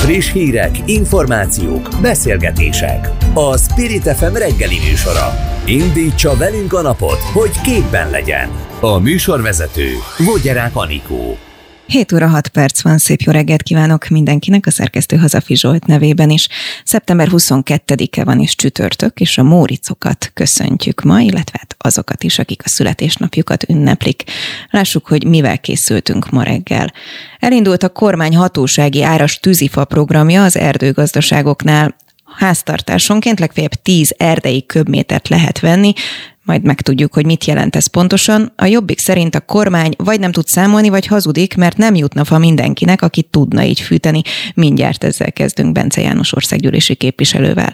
Friss hírek, információk, beszélgetések. A Spirit FM reggeli műsora. Indítsa velünk a napot, hogy képben legyen. A műsorvezető Vogyerák Anikó. 7 óra 6 perc van, szép jó reggelt kívánok mindenkinek, a szerkesztő Hazafi Zsolt nevében is. Szeptember 22-e van is csütörtök, és a Móricokat köszöntjük ma, illetve hát azokat is, akik a születésnapjukat ünneplik. Lássuk, hogy mivel készültünk ma reggel. Elindult a kormány hatósági áras tűzifa programja az erdőgazdaságoknál háztartásonként legfeljebb 10 erdei köbmétert lehet venni, majd megtudjuk, hogy mit jelent ez pontosan. A jobbik szerint a kormány vagy nem tud számolni, vagy hazudik, mert nem jutna fa mindenkinek, aki tudna így fűteni. Mindjárt ezzel kezdünk Bence János országgyűlési képviselővel.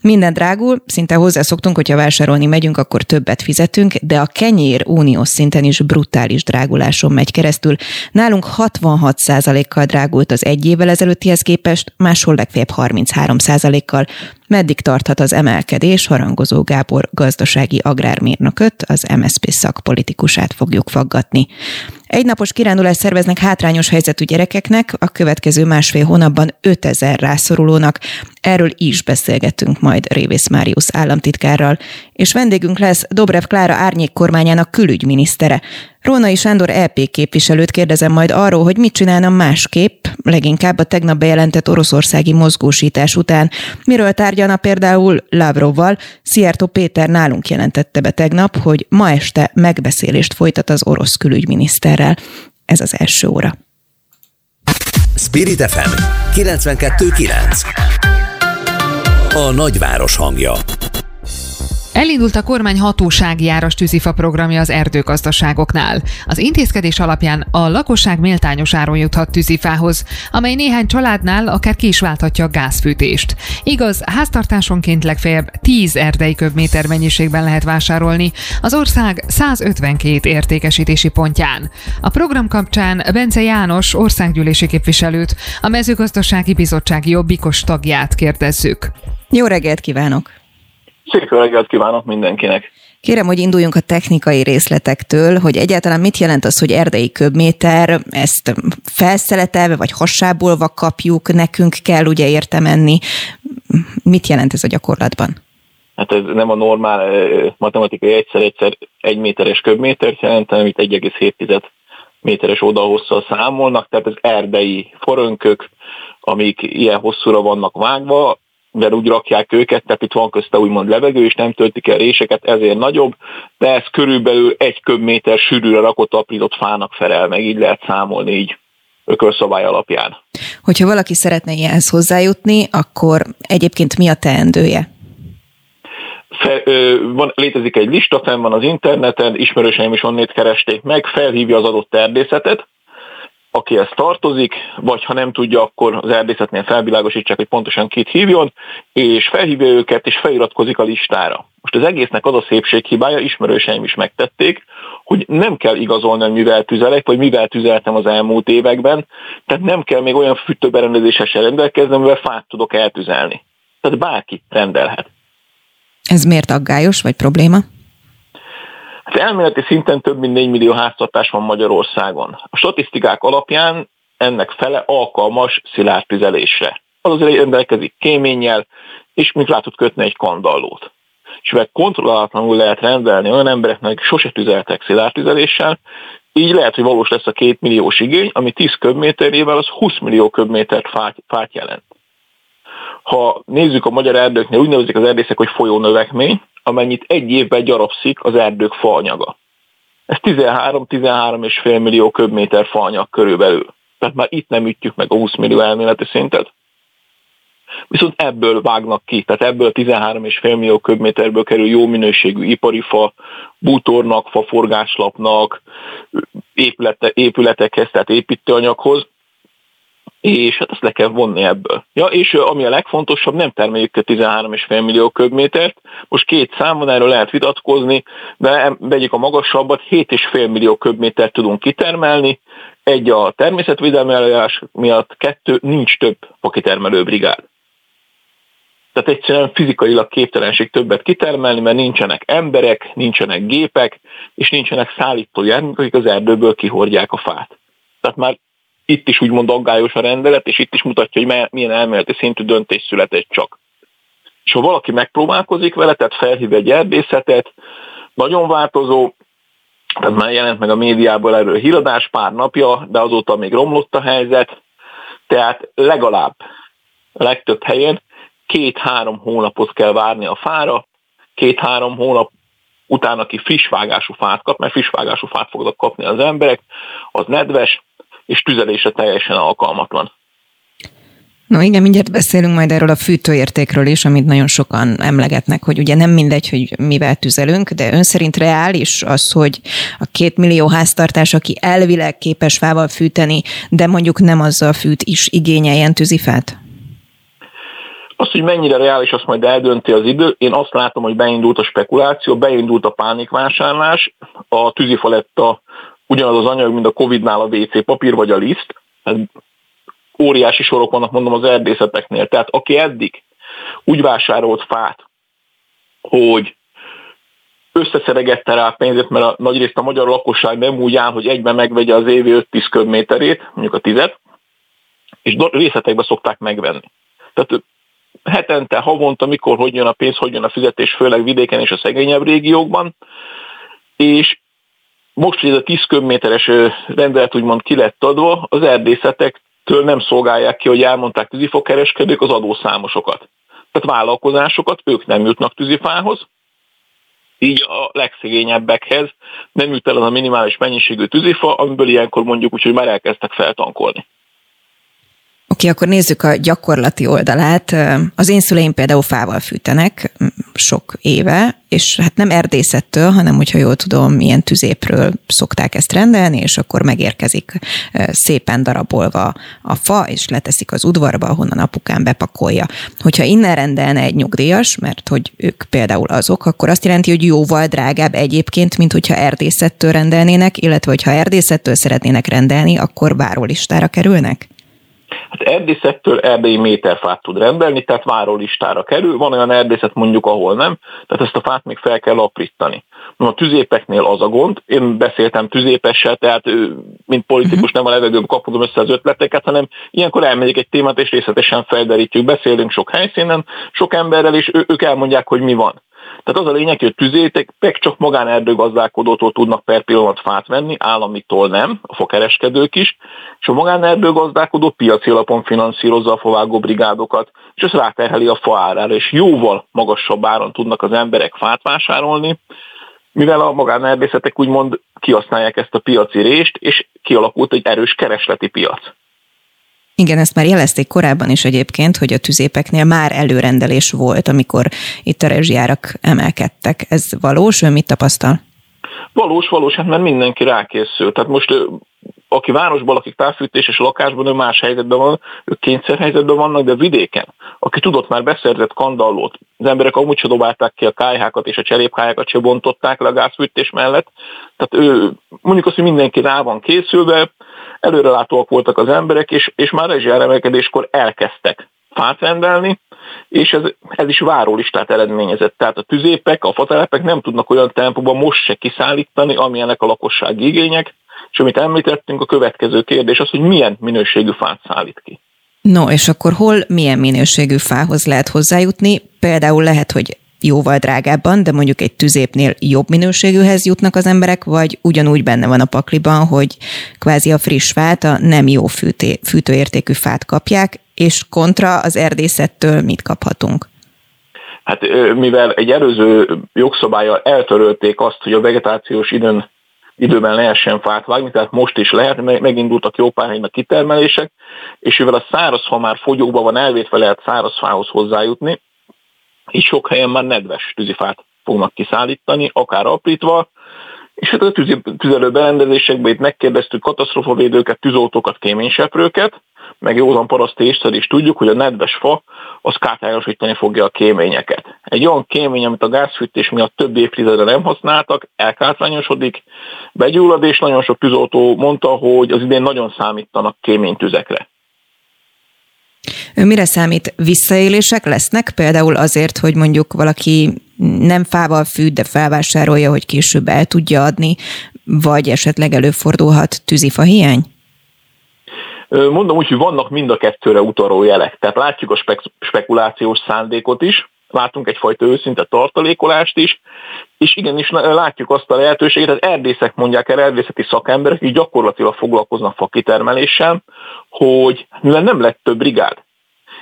Minden drágul, szinte hozzászoktunk, hogyha vásárolni megyünk, akkor többet fizetünk, de a kenyér uniós szinten is brutális dráguláson megy keresztül. Nálunk 66%-kal drágult az egy évvel ezelőttihez képest, máshol legfeljebb 33%-kal. Meddig tarthat az emelkedés? Harangozó Gábor gazdasági agrármérnököt, az MSZP szakpolitikusát fogjuk faggatni. Egy napos kirándulást szerveznek hátrányos helyzetű gyerekeknek, a következő másfél hónapban 5000 rászorulónak. Erről is beszélgetünk majd Révész Máriusz államtitkárral. És vendégünk lesz Dobrev Klára árnyék kormányának külügyminisztere. Rónai Sándor EP képviselőt kérdezem majd arról, hogy mit csinálna másképp, leginkább a tegnap bejelentett oroszországi mozgósítás után. Miről tárgyalna például Lavrovval? Szijjártó Péter nálunk jelentette be tegnap, hogy ma este megbeszélést folytat az orosz külügyminiszterrel. Ez az első óra. Spirit FM 92.9 A nagyváros hangja Elindult a kormány hatósági áras tűzifa programja az erdőgazdaságoknál. Az intézkedés alapján a lakosság méltányos áron juthat tűzifához, amely néhány családnál akár ki is válthatja a gázfűtést. Igaz, háztartásonként legfeljebb 10 erdei köbméter mennyiségben lehet vásárolni az ország 152 értékesítési pontján. A program kapcsán Bence János országgyűlési képviselőt, a mezőgazdasági bizottsági jobbikos tagját kérdezzük. Jó reggelt kívánok! Szép reggelt kívánok mindenkinek! Kérem, hogy induljunk a technikai részletektől, hogy egyáltalán mit jelent az, hogy erdei köbméter, ezt felszeletelve vagy hasábolva kapjuk, nekünk kell ugye érte menni. Mit jelent ez a gyakorlatban? Hát ez nem a normál matematikai egyszer-egyszer egy méteres köbmétert jelent, hanem itt 1,7 méteres odahosszal számolnak, tehát ez erdei forönkök, amik ilyen hosszúra vannak vágva, mert úgy rakják őket, tehát itt van közte úgymond levegő, és nem töltik el réseket, ezért nagyobb, de ez körülbelül egy köbméter sűrűre rakott aprított fának felel, meg így lehet számolni így ökölszabály alapján. Hogyha valaki szeretne ilyenhez hozzájutni, akkor egyébként mi a teendője? Fe, ö, van, létezik egy lista, fenn van az interneten, ismerőseim is onnét keresték meg, felhívja az adott erdészetet, akihez tartozik, vagy ha nem tudja, akkor az erdészetnél felvilágosítsák, hogy pontosan kit hívjon, és felhívja őket, és feliratkozik a listára. Most az egésznek az a szépség hibája, ismerőseim is megtették, hogy nem kell igazolni, hogy mivel tüzelek, vagy mivel tüzeltem az elmúlt években, tehát nem kell még olyan fűtőberendezéssel se rendelkezni, amivel fát tudok eltüzelni. Tehát bárki rendelhet. Ez miért aggályos, vagy probléma? Hát elméleti szinten több mint 4 millió háztartás van Magyarországon. A statisztikák alapján ennek fele alkalmas szilárd. Az azért rendelkezik kéménnyel, és mint látod kötni egy kandallót. És mivel kontrollálatlanul lehet rendelni olyan embereknek, sose tüzeltek szilárd így lehet, hogy valós lesz a két milliós igény, ami 10 köbméterével az 20 millió köbmétert fát, fát jelent. Ha nézzük a magyar erdőknél, úgy nevezik az erdészek, hogy folyónövekmény, amennyit egy évben gyarapszik az erdők faanyaga. Ez 13-13,5 millió köbméter faanyag körülbelül. Tehát már itt nem ütjük meg a 20 millió elméleti szintet. Viszont ebből vágnak ki, tehát ebből 13,5 millió köbméterből kerül jó minőségű ipari fa, bútornak, faforgáslapnak, épülete, épületekhez, tehát építőanyaghoz, és hát ezt le kell vonni ebből. Ja, és ami a legfontosabb, nem termeljük a 13,5 millió köbmétert, most két szám van, erről lehet vitatkozni, de vegyük a magasabbat, 7,5 millió köbmétert tudunk kitermelni, egy a természetvédelmi eljárás miatt, kettő, nincs több fakitermelő brigád. Tehát egyszerűen fizikailag képtelenség többet kitermelni, mert nincsenek emberek, nincsenek gépek, és nincsenek szállító járműk, akik az erdőből kihordják a fát. Tehát már itt is úgymond aggályos a rendelet, és itt is mutatja, hogy milyen elméleti szintű döntés született csak. És ha valaki megpróbálkozik vele, tehát felhív egy erdészetet, nagyon változó, tehát már jelent meg a médiából erről híradás pár napja, de azóta még romlott a helyzet, tehát legalább legtöbb helyen két-három hónapot kell várni a fára, két-három hónap után, aki friss vágású fát kap, mert friss vágású fát fognak kapni az emberek, az nedves, és tüzelésre teljesen alkalmatlan. No igen, mindjárt beszélünk majd erről a fűtőértékről is, amit nagyon sokan emlegetnek, hogy ugye nem mindegy, hogy mivel tüzelünk, de ön szerint reális az, hogy a két millió háztartás, aki elvileg képes fával fűteni, de mondjuk nem azzal fűt is igényeljen tűzifát? Az, hogy mennyire reális, azt majd eldönti az idő. Én azt látom, hogy beindult a spekuláció, beindult a pánikvásárlás, a tűzifa lett a, ugyanaz az anyag, mint a Covid-nál a WC papír vagy a liszt. Óriási sorok vannak, mondom, az erdészeteknél. Tehát aki eddig úgy vásárolt fát, hogy összeszeregette rá a pénzét, mert a, nagyrészt a magyar lakosság nem úgy áll, hogy egyben megvegye az évi 5-10 köbméterét, mondjuk a tizet, és részletekbe szokták megvenni. Tehát hetente, havonta, mikor, hogy jön a pénz, hogy jön a fizetés, főleg vidéken és a szegényebb régiókban, és most, hogy ez a 10 köbméteres rendelet úgymond ki lett adva, az erdészetektől nem szolgálják ki, hogy elmondták tűzifokereskedők az adószámosokat. Tehát vállalkozásokat, ők nem jutnak tűzifához, így a legszegényebbekhez nem jut el az a minimális mennyiségű tűzifa, amiből ilyenkor mondjuk úgy, hogy már elkezdtek feltankolni. Oké, akkor nézzük a gyakorlati oldalát. Az én szüleim például fával fűtenek sok éve, és hát nem erdészettől, hanem hogyha jól tudom, milyen tüzépről szokták ezt rendelni, és akkor megérkezik szépen darabolva a fa, és leteszik az udvarba, ahonnan apukám bepakolja. Hogyha innen rendelne egy nyugdíjas, mert hogy ők például azok, akkor azt jelenti, hogy jóval drágább egyébként, mint hogyha erdészettől rendelnének, illetve hogyha erdészettől szeretnének rendelni, akkor várólistára kerülnek? Hát erdészettől erdélyi méterfát tud rendelni, tehát várólistára kerül. Van olyan erdészet mondjuk, ahol nem, tehát ezt a fát még fel kell aprítani. A tüzépeknél az a gond, én beszéltem tüzépessel, tehát mint politikus nem a levegőn kapodom össze az ötleteket, hanem ilyenkor elmegyek egy témát, és részletesen felderítjük, beszélünk sok helyszínen, sok emberrel, és ők elmondják, hogy mi van. Tehát az a lényeg, hogy a tüzétek csak magánerdőgazdálkodótól tudnak per pillanat fát venni, államitól nem, a fakereskedők is, és a magánerdőgazdálkodó piaci alapon finanszírozza a favágó brigádokat, és ez ráterheli a fa és jóval magasabb áron tudnak az emberek fát vásárolni, mivel a magánerdészetek úgymond kihasználják ezt a piaci rést, és kialakult egy erős keresleti piac. Igen, ezt már jelezték korábban is egyébként, hogy a tüzépeknél már előrendelés volt, amikor itt a rezsijárak emelkedtek. Ez valós? Ön mit tapasztal? Valós, valós, hát mert mindenki rákészül. Tehát most aki városban lakik távfűtés és lakásban, ő más helyzetben van, ők kényszerhelyzetben vannak, de vidéken, aki tudott már beszerzett kandallót, az emberek amúgy se dobálták ki a kályhákat és a cserépkályhákat se bontották le a gázfűtés mellett, tehát ő, mondjuk azt, hogy mindenki rá van készülve, előrelátóak voltak az emberek, és, és már rezsiáremelkedéskor elkezdtek fát rendelni, és ez, ez is várólistát eredményezett. Tehát a tüzépek, a fatelepek nem tudnak olyan tempóban most se kiszállítani, amilyenek a lakossági igények, és amit említettünk, a következő kérdés az, hogy milyen minőségű fát szállít ki. No, és akkor hol milyen minőségű fához lehet hozzájutni? Például lehet, hogy jóval drágábban, de mondjuk egy tüzépnél jobb minőségűhez jutnak az emberek, vagy ugyanúgy benne van a pakliban, hogy kvázi a friss fát, a nem jó fűté, fűtőértékű fát kapják, és kontra az erdészettől mit kaphatunk? Hát mivel egy előző jogszabályjal eltörölték azt, hogy a vegetációs időn időben lehessen fát vágni, tehát most is lehet, megindultak jó pár a kitermelések, és mivel a száraz fa már fogyóban van elvétve, lehet száraz fához hozzájutni, így sok helyen már nedves tűzifát fognak kiszállítani, akár aprítva, és hát a tűzi, tüzelő berendezésekben itt megkérdeztük katasztrofavédőket, tűzoltókat, kéményseprőket, meg józan paraszti észre is tudjuk, hogy a nedves fa az kártályosítani fogja a kéményeket. Egy olyan kémény, amit a gázfűtés miatt több évtizedre nem használtak, elkátrányosodik, begyullad, és nagyon sok tűzoltó mondta, hogy az idén nagyon számítanak kéménytüzekre. Ő mire számít? Visszaélések lesznek? Például azért, hogy mondjuk valaki nem fával fűt, de felvásárolja, hogy később el tudja adni, vagy esetleg előfordulhat tűzifa hiány? Mondom úgy, hogy vannak mind a kettőre utaló jelek. Tehát látjuk a spek- spekulációs szándékot is, látunk egyfajta őszinte tartalékolást is, és igenis látjuk azt a lehetőséget, hogy erdészek mondják el, erdészeti szakemberek, akik gyakorlatilag foglalkoznak fakitermeléssel, hogy mivel nem lett több brigád,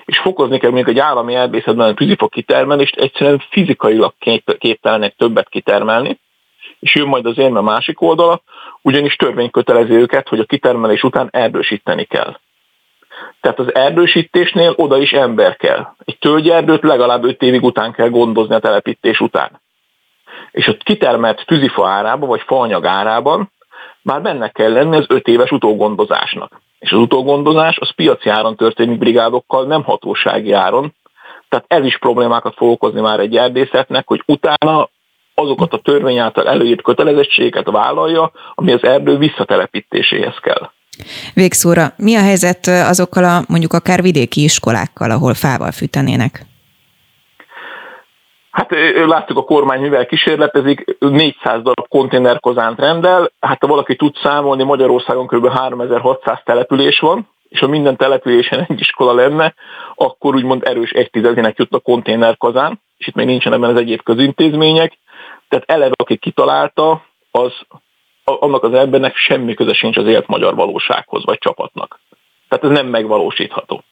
és fokozni kell mondjuk egy állami erdészetben a tűzifa kitermelést, egyszerűen fizikailag képtelenek többet kitermelni, és jön majd az érme másik oldala, ugyanis törvény kötelezi őket, hogy a kitermelés után erdősíteni kell. Tehát az erdősítésnél oda is ember kell. Egy tölgyerdőt legalább 5 évig után kell gondozni a telepítés után. És a kitermelt tűzifa árában, vagy faanyag árában már benne kell lenni az 5 éves utógondozásnak. És az utógondozás az piaci áron történik brigádokkal, nem hatósági áron. Tehát ez is problémákat fog okozni már egy erdészetnek, hogy utána azokat a törvény által előírt kötelezettségeket vállalja, ami az erdő visszatelepítéséhez kell. Végszóra, mi a helyzet azokkal a mondjuk akár vidéki iskolákkal, ahol fával fűtenének? Hát láttuk a kormány, mivel kísérletezik, 400 darab konténerkozánt rendel, hát ha valaki tud számolni, Magyarországon kb. 3600 település van, és ha minden településen egy iskola lenne, akkor úgymond erős egy tizedének jut a konténerkazán, és itt még nincsen ebben az egyéb közintézmények, tehát eleve, aki kitalálta, az annak az embernek semmi köze sincs az élt magyar valósághoz, vagy csapatnak. Tehát ez nem megvalósítható.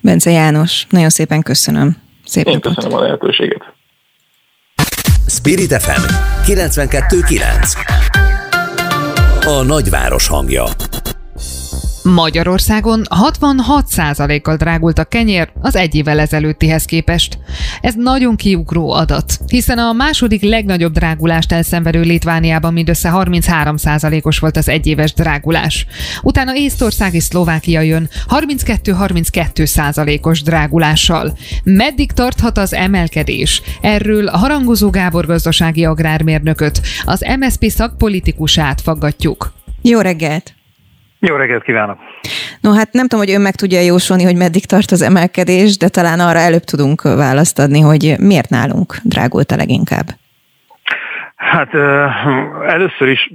Bence János, nagyon szépen köszönöm. Szép Én napot. köszönöm a lehetőséget. Spirit FM 92.9 A nagyváros hangja Magyarországon 66%-kal drágult a kenyér az egy évvel ezelőttihez képest. Ez nagyon kiugró adat, hiszen a második legnagyobb drágulást elszenvedő Litvániában mindössze 33%-os volt az egyéves drágulás. Utána Észtország és Szlovákia jön 32-32%-os drágulással. Meddig tarthat az emelkedés? Erről a harangozó Gábor gazdasági agrármérnököt, az MSZP szakpolitikusát faggatjuk. Jó reggelt! Jó reggelt kívánok! No hát nem tudom, hogy ön meg tudja jósolni, hogy meddig tart az emelkedés, de talán arra előbb tudunk választ adni, hogy miért nálunk drágult a leginkább. Hát először is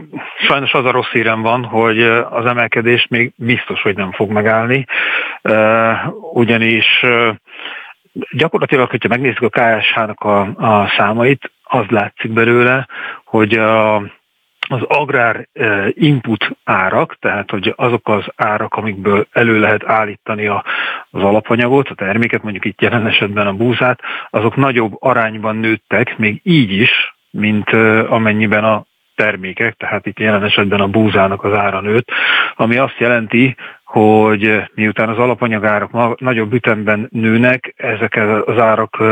sajnos az a rossz hírem van, hogy az emelkedés még biztos, hogy nem fog megállni, ugyanis gyakorlatilag, hogyha megnézzük a KSH-nak a, a számait, az látszik belőle, hogy a az agrár input árak, tehát hogy azok az árak, amikből elő lehet állítani az alapanyagot, a terméket, mondjuk itt jelen esetben a búzát, azok nagyobb arányban nőttek, még így is, mint amennyiben a termékek, tehát itt jelen esetben a búzának az ára nőtt, ami azt jelenti, hogy miután az alapanyagárak nagyobb ütemben nőnek, ezek az árak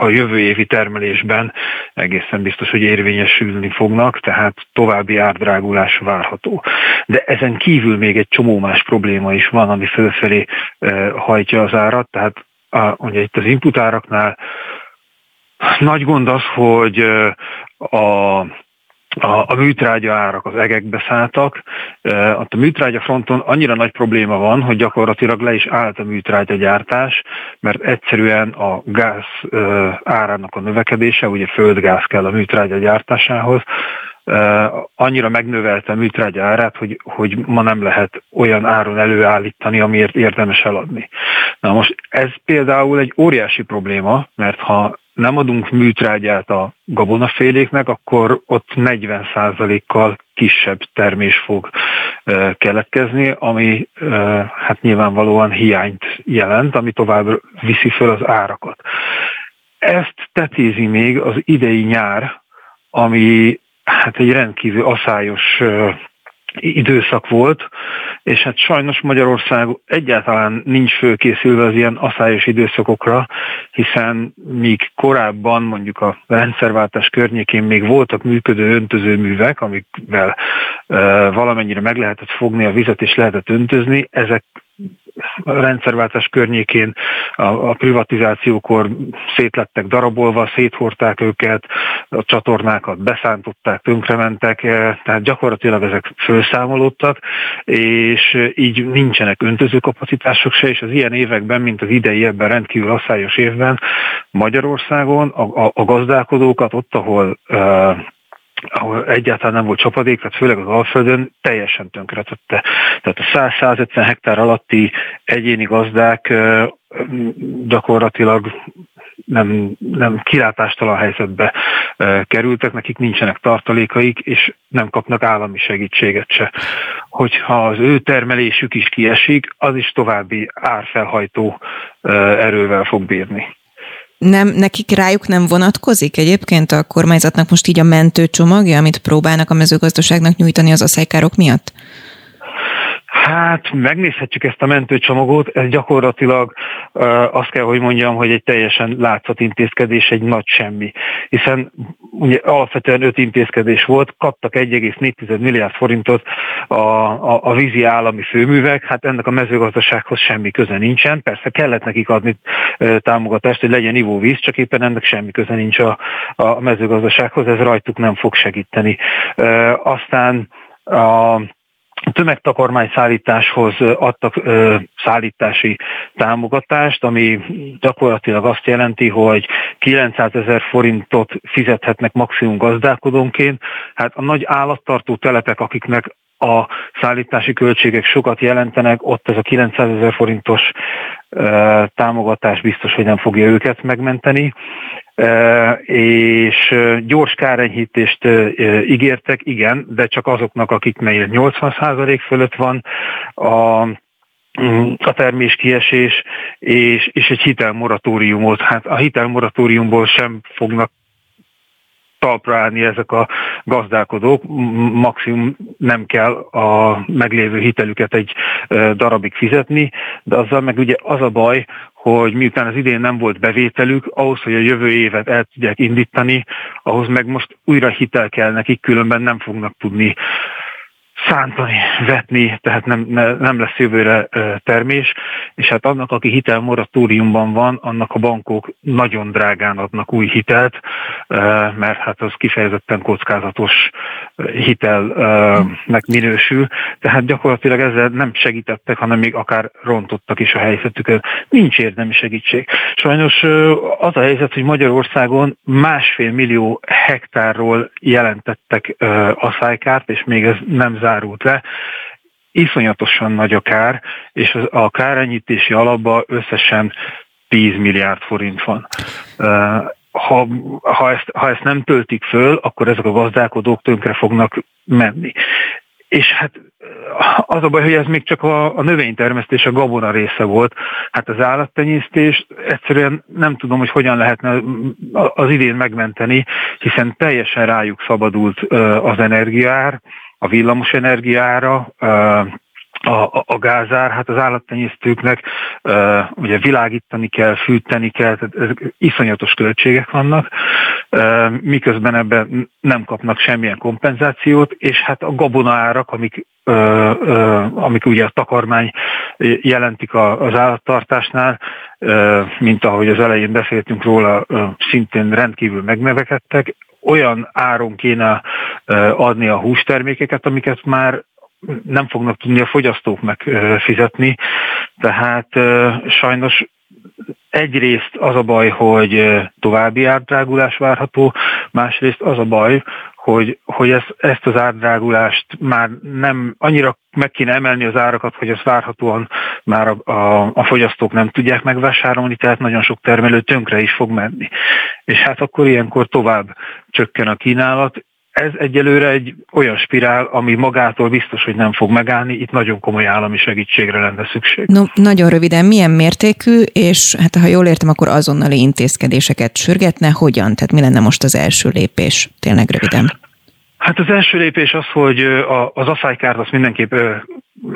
a jövő évi termelésben egészen biztos, hogy érvényesülni fognak, tehát további árdrágulás várható. De ezen kívül még egy csomó más probléma is van, ami fölfelé hajtja az árat, tehát a, ugye itt az inputáraknál nagy gond az, hogy a a, a műtrágya árak az egekbe szálltak. A műtrágya fronton annyira nagy probléma van, hogy gyakorlatilag le is állt a műtrágya gyártás, mert egyszerűen a gáz árának a növekedése, ugye földgáz kell a műtrágya gyártásához, annyira megnövelte a műtrágya árát, hogy, hogy ma nem lehet olyan áron előállítani, amiért érdemes eladni. Na most ez például egy óriási probléma, mert ha nem adunk műtrágyát a gabonaféléknek, akkor ott 40%-kal kisebb termés fog keletkezni, ami hát nyilvánvalóan hiányt jelent, ami tovább viszi föl az árakat. Ezt tetézi még az idei nyár, ami hát egy rendkívül aszályos időszak volt, és hát sajnos Magyarország egyáltalán nincs fölkészülve az ilyen aszályos időszakokra, hiszen míg korábban mondjuk a rendszerváltás környékén még voltak működő öntözőművek, amikvel valamennyire meg lehetett fogni a vizet és lehetett öntözni, ezek rendszerváltás környékén a, a privatizációkor szétlettek darabolva, széthorták őket, a csatornákat beszántották, tönkrementek, eh, tehát gyakorlatilag ezek felszámolódtak, és így nincsenek öntözőkapacitások se, és az ilyen években, mint az idei ebben rendkívül asszályos évben Magyarországon a, a, a gazdálkodókat ott, ahol uh, ahol egyáltalán nem volt csapadék, tehát főleg az Alföldön teljesen tönkretette. Tehát a 100-150 hektár alatti egyéni gazdák gyakorlatilag nem, nem kilátástalan helyzetbe kerültek, nekik nincsenek tartalékaik, és nem kapnak állami segítséget se. Hogyha az ő termelésük is kiesik, az is további árfelhajtó erővel fog bírni. Nem, nekik rájuk nem vonatkozik egyébként a kormányzatnak most így a mentőcsomagja, amit próbálnak a mezőgazdaságnak nyújtani az aszálykárok miatt? Hát megnézhetjük ezt a mentőcsomagot, ez gyakorlatilag azt kell, hogy mondjam, hogy egy teljesen látszat intézkedés, egy nagy semmi. Hiszen ugye alapvetően öt intézkedés volt, kaptak 1,4 milliárd forintot a, a, a vízi állami főművek, hát ennek a mezőgazdasághoz semmi köze nincsen. Persze kellett nekik adni támogatást, hogy legyen ivóvíz, csak éppen ennek semmi köze nincs a, a mezőgazdasághoz, ez rajtuk nem fog segíteni. Aztán a tömegtakarmány szállításhoz adtak ö, szállítási támogatást, ami gyakorlatilag azt jelenti, hogy 900 ezer forintot fizethetnek maximum gazdálkodónként. Hát a nagy állattartó telepek, akiknek a szállítási költségek sokat jelentenek, ott ez a 900 ezer forintos ö, támogatás biztos, hogy nem fogja őket megmenteni és gyors kárenyhítést ígértek, igen, de csak azoknak, akiknél 80% fölött van a mm, a termés kiesés, és, és egy hitelmoratóriumot. Hát a hitelmoratóriumból sem fognak talpra állni ezek a gazdálkodók, maximum nem kell a meglévő hitelüket egy darabig fizetni, de azzal meg ugye az a baj, hogy miután az idén nem volt bevételük, ahhoz, hogy a jövő évet el tudják indítani, ahhoz meg most újra hitel kell nekik, különben nem fognak tudni szántani, vetni, tehát nem, ne, nem lesz jövőre termés, és hát annak, aki hitel moratóriumban van, annak a bankok nagyon drágán adnak új hitelt, mert hát az kifejezetten kockázatos hitelnek minősül, tehát gyakorlatilag ezzel nem segítettek, hanem még akár rontottak is a helyzetüket. Nincs érdemi segítség. Sajnos az a helyzet, hogy Magyarországon másfél millió hektárról jelentettek asszálykárt, és még ez nem zár zárult le, iszonyatosan nagy a kár, és a kárenyítési alapban összesen 10 milliárd forint van. Ha, ha, ezt, ha ezt nem töltik föl, akkor ezek a gazdálkodók tönkre fognak menni. És hát az a baj, hogy ez még csak a, a növénytermesztés, a gabona része volt. Hát az állattenyésztés egyszerűen nem tudom, hogy hogyan lehetne az idén megmenteni, hiszen teljesen rájuk szabadult az energiár, a villamos energiára, a, a, gázár, hát az állattenyésztőknek uh, ugye világítani kell, fűteni kell, tehát ezek iszonyatos költségek vannak, uh, miközben ebben nem kapnak semmilyen kompenzációt, és hát a gabonaárak, amik, uh, uh, amik ugye a takarmány jelentik a, az állattartásnál, uh, mint ahogy az elején beszéltünk róla, uh, szintén rendkívül megnevekedtek, olyan áron kéne adni a hústermékeket, amiket már nem fognak tudni a fogyasztók megfizetni. Tehát sajnos egyrészt az a baj, hogy további árdrágulás várható, másrészt az a baj, hogy, hogy ezt, ezt az árdrágulást már nem annyira meg kéne emelni az árakat, hogy ezt várhatóan már a, a, a fogyasztók nem tudják megvásárolni, tehát nagyon sok termelő tönkre is fog menni. És hát akkor ilyenkor tovább csökken a kínálat, ez egyelőre egy olyan spirál, ami magától biztos, hogy nem fog megállni, itt nagyon komoly állami segítségre lenne szükség. No, nagyon röviden, milyen mértékű, és hát ha jól értem, akkor azonnali intézkedéseket sürgetne, hogyan? Tehát mi lenne most az első lépés? Tényleg röviden. Hát az első lépés az, hogy az asszálykárt azt mindenképp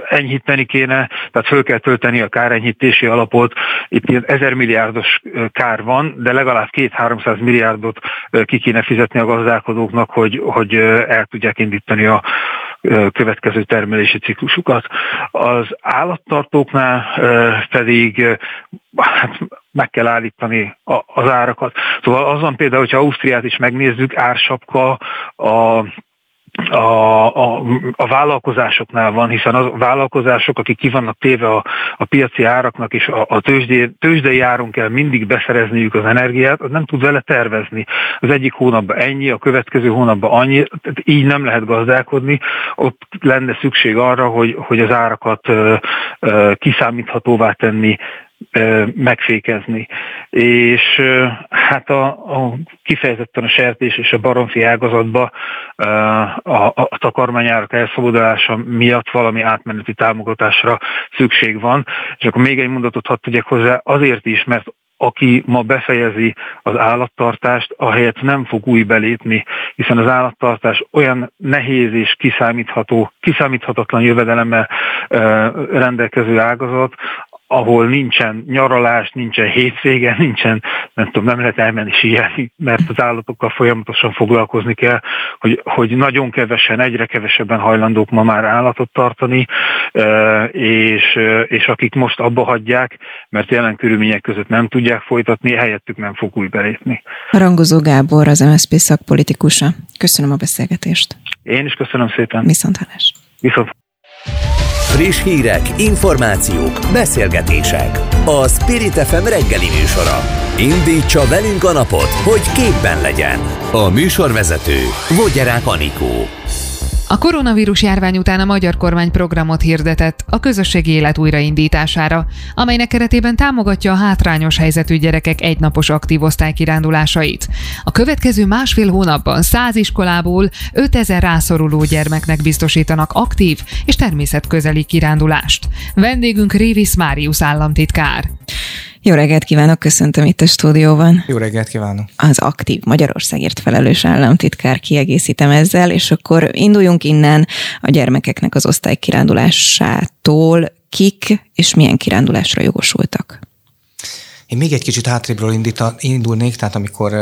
enyhíteni kéne, tehát föl kell tölteni a kárenyhítési alapot. Itt ilyen ezer milliárdos kár van, de legalább két-háromszáz milliárdot ki kéne fizetni a gazdálkodóknak, hogy, hogy el tudják indítani a következő termelési ciklusukat. Az állattartóknál pedig hát meg kell állítani az árakat. Szóval azon például, hogyha Ausztriát is megnézzük, ársapka a a, a, a vállalkozásoknál van, hiszen a vállalkozások, akik ki vannak téve a, a piaci áraknak, és a, a tőzsdé, tőzsdei áron kell mindig beszerezniük az energiát, az nem tud vele tervezni. Az egyik hónapban ennyi, a következő hónapban annyi, tehát így nem lehet gazdálkodni. Ott lenne szükség arra, hogy, hogy az árakat ö, ö, kiszámíthatóvá tenni, megfékezni. És hát a, a kifejezetten a sertés és a baromfi ágazatba a, a, a takarmányárak elszabadulása miatt valami átmeneti támogatásra szükség van. És akkor még egy mondatot hadd tegyek hozzá, azért is, mert aki ma befejezi az állattartást, ahelyett nem fog új belépni, hiszen az állattartás olyan nehéz és kiszámítható, kiszámíthatatlan jövedelemmel rendelkező ágazat, ahol nincsen nyaralás, nincsen hétvége, nincsen, nem tudom, nem lehet elmenni síelni, mert az állatokkal folyamatosan foglalkozni kell, hogy, hogy nagyon kevesen, egyre kevesebben hajlandók ma már állatot tartani, és, és akik most abba hagyják, mert jelen körülmények között nem tudják folytatni, helyettük nem fog új belépni. Rangozó Gábor, az MSZP szakpolitikusa. Köszönöm a beszélgetést. Én is köszönöm szépen. Viszont hallás. Viszont Friss hírek, információk, beszélgetések. A Spirit FM reggeli műsora. Indítsa velünk a napot, hogy képben legyen. A műsorvezető Vogyerák Anikó. A koronavírus járvány után a magyar kormány programot hirdetett a közösségi élet újraindítására, amelynek keretében támogatja a hátrányos helyzetű gyerekek egynapos aktív osztálykirándulásait. A következő másfél hónapban 100 iskolából 5000 rászoruló gyermeknek biztosítanak aktív és természetközeli kirándulást. Vendégünk Révis Máriusz államtitkár. Jó reggelt kívánok, köszöntöm itt a stúdióban. Jó reggelt kívánok. Az aktív Magyarországért felelős államtitkár kiegészítem ezzel, és akkor induljunk innen a gyermekeknek az osztálykirándulásától. Kik és milyen kirándulásra jogosultak? Én még egy kicsit hátrébről indíta, indulnék, tehát amikor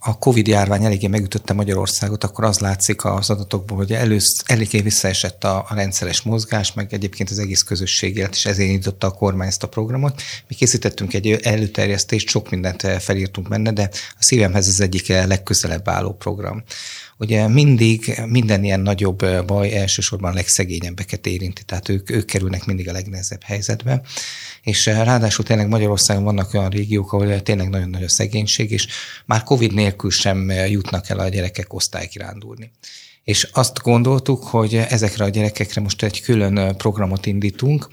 a Covid járvány eléggé megütötte Magyarországot, akkor az látszik az adatokból, hogy elősz, eléggé visszaesett a, a rendszeres mozgás, meg egyébként az egész közösség élet, és ezért indította a kormány ezt a programot. Mi készítettünk egy előterjesztést, sok mindent felírtunk benne, de a szívemhez az egyik legközelebb álló program. Ugye mindig minden ilyen nagyobb baj elsősorban a legszegényebbeket érinti, tehát ők, ők kerülnek mindig a legnehezebb helyzetbe és eh, ráadásul tényleg Magyarországon vannak olyan régiók, ahol tényleg nagyon nagy a szegénység, és már COVID nélkül sem eh, jutnak el a gyerekek osztálykirándulni. És azt gondoltuk, hogy ezekre a gyerekekre most egy külön eh, programot indítunk,